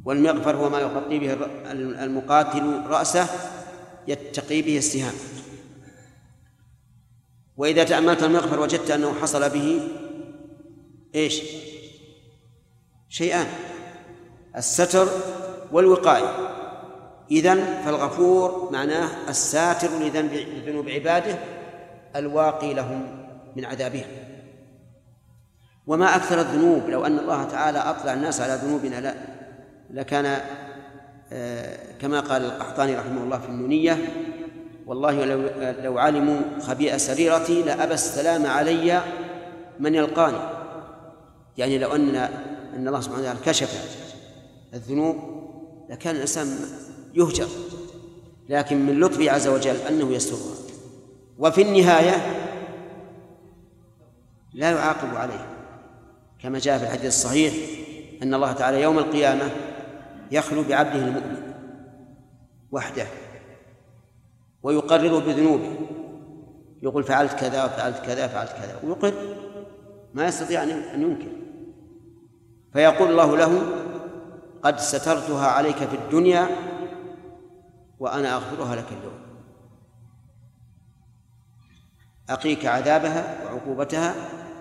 Speaker 1: والمغفر هو ما يغطي به المقاتل رأسه يتقي به السهام وإذا تأملت المغفر وجدت أنه حصل به إيش شيئان الستر والوقاية إذن فالغفور معناه الساتر لذنوب عباده الواقي لهم من عذابهم وما أكثر الذنوب لو أن الله تعالى أطلع الناس على ذنوبنا لا لكان آه، كما قال القحطاني رحمه الله في النونية والله لو, لو علموا خبيئة سريرتي لأبى السلام علي من يلقاني يعني لو أن أن الله سبحانه وتعالى كشف الذنوب لكان الإنسان يهجر لكن من لطفه عز وجل أنه يسترها وفي النهاية لا يعاقب عليه كما جاء في الحديث الصحيح أن الله تعالى يوم القيامة يخلو بعبده المؤمن وحده ويقرر بذنوبه يقول فعلت كذا وفعلت كذا فعلت كذا ويقر ما يستطيع أن ينكر فيقول الله له قد سترتها عليك في الدنيا وأنا أغفرها لك اليوم أقيك عذابها وعقوبتها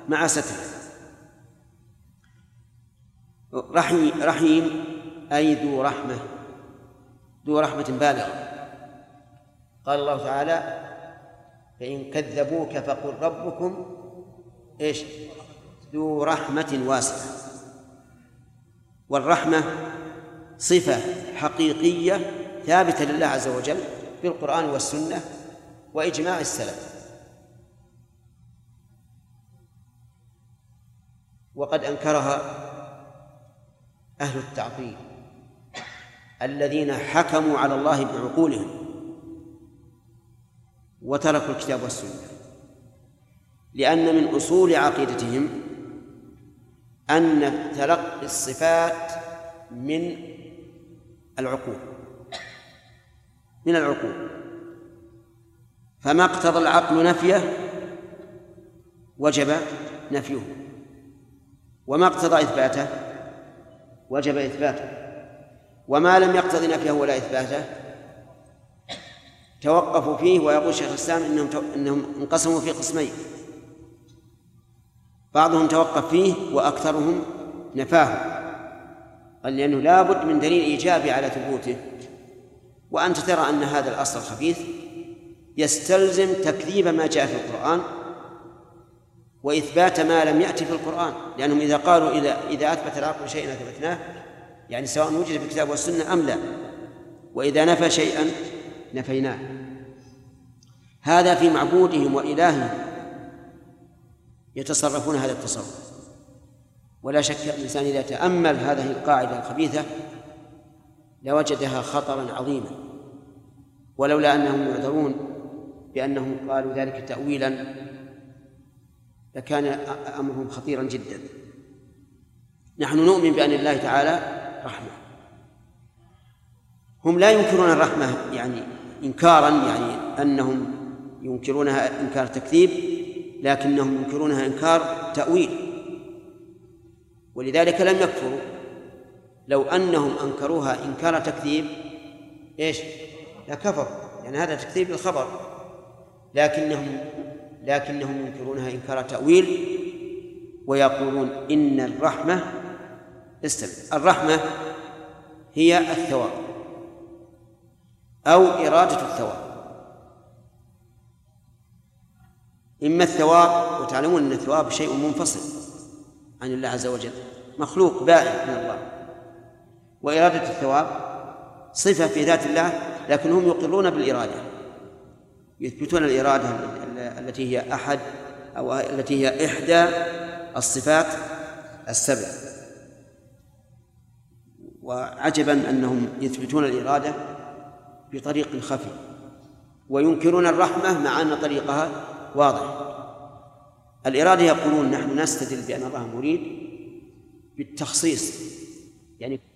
Speaker 1: مع سترها رحيم, رحيم أي ذو رحمة ذو رحمة بالغة قال الله تعالى فإن كذبوك فقل ربكم إيش ذو رحمة واسعة والرحمة صفة حقيقية ثابتة لله عز وجل بالقرآن والسنة وإجماع السلف وقد أنكرها أهل التعطيل الذين حكموا على الله بعقولهم وتركوا الكتاب والسنة لأن من أصول عقيدتهم أن تلقي الصفات من العقول من العقول فما اقتضى العقل نفيه وجب نفيه وما اقتضى إثباته وجب إثباته وما لم يقتضي نفيه ولا إثباته توقفوا فيه ويقول شيخ الإسلام إنهم إنهم انقسموا في قسمين بعضهم توقف فيه وأكثرهم نفاه قال لأنه لا بد من دليل إيجابي على ثبوته وأنت ترى أن هذا الأصل الخبيث يستلزم تكذيب ما جاء في القرآن وإثبات ما لم يأتي في القرآن لأنهم إذا قالوا إذا إذا أثبت العقل شيئا أثبتناه يعني سواء وجد في الكتاب والسنة أم لا وإذا نفى شيئا نفيناه هذا في معبودهم وإلههم يتصرفون هذا التصرف ولا شك الإنسان إذا تأمل هذه القاعدة الخبيثة لوجدها خطرا عظيما ولولا أنهم يعذرون بأنهم قالوا ذلك تأويلا لكان أمرهم خطيرا جدا نحن نؤمن بأن الله تعالى رحمة هم لا ينكرون الرحمة يعني إنكارا يعني أنهم ينكرونها إنكار تكذيب لكنهم ينكرونها إنكار تأويل ولذلك لم يكفروا لو أنهم أنكروها إنكار تكذيب إيش لكفروا يعني هذا تكذيب الخبر لكنهم لكنهم ينكرونها إنكار تأويل ويقولون إن الرحمة استمع الرحمة هي الثواب أو إرادة الثواب إما الثواب وتعلمون أن الثواب شيء منفصل عن الله عز وجل مخلوق بائع من الله وإرادة الثواب صفة في ذات الله لكن هم يقرون بالإرادة يثبتون الإرادة التي هي أحد أو التي هي إحدى الصفات السبع وعجبا أنهم يثبتون الإرادة بطريق خفي وينكرون الرحمة مع أن طريقها واضح الإرادة يقولون نحن نستدل بأن الله مريد بالتخصيص يعني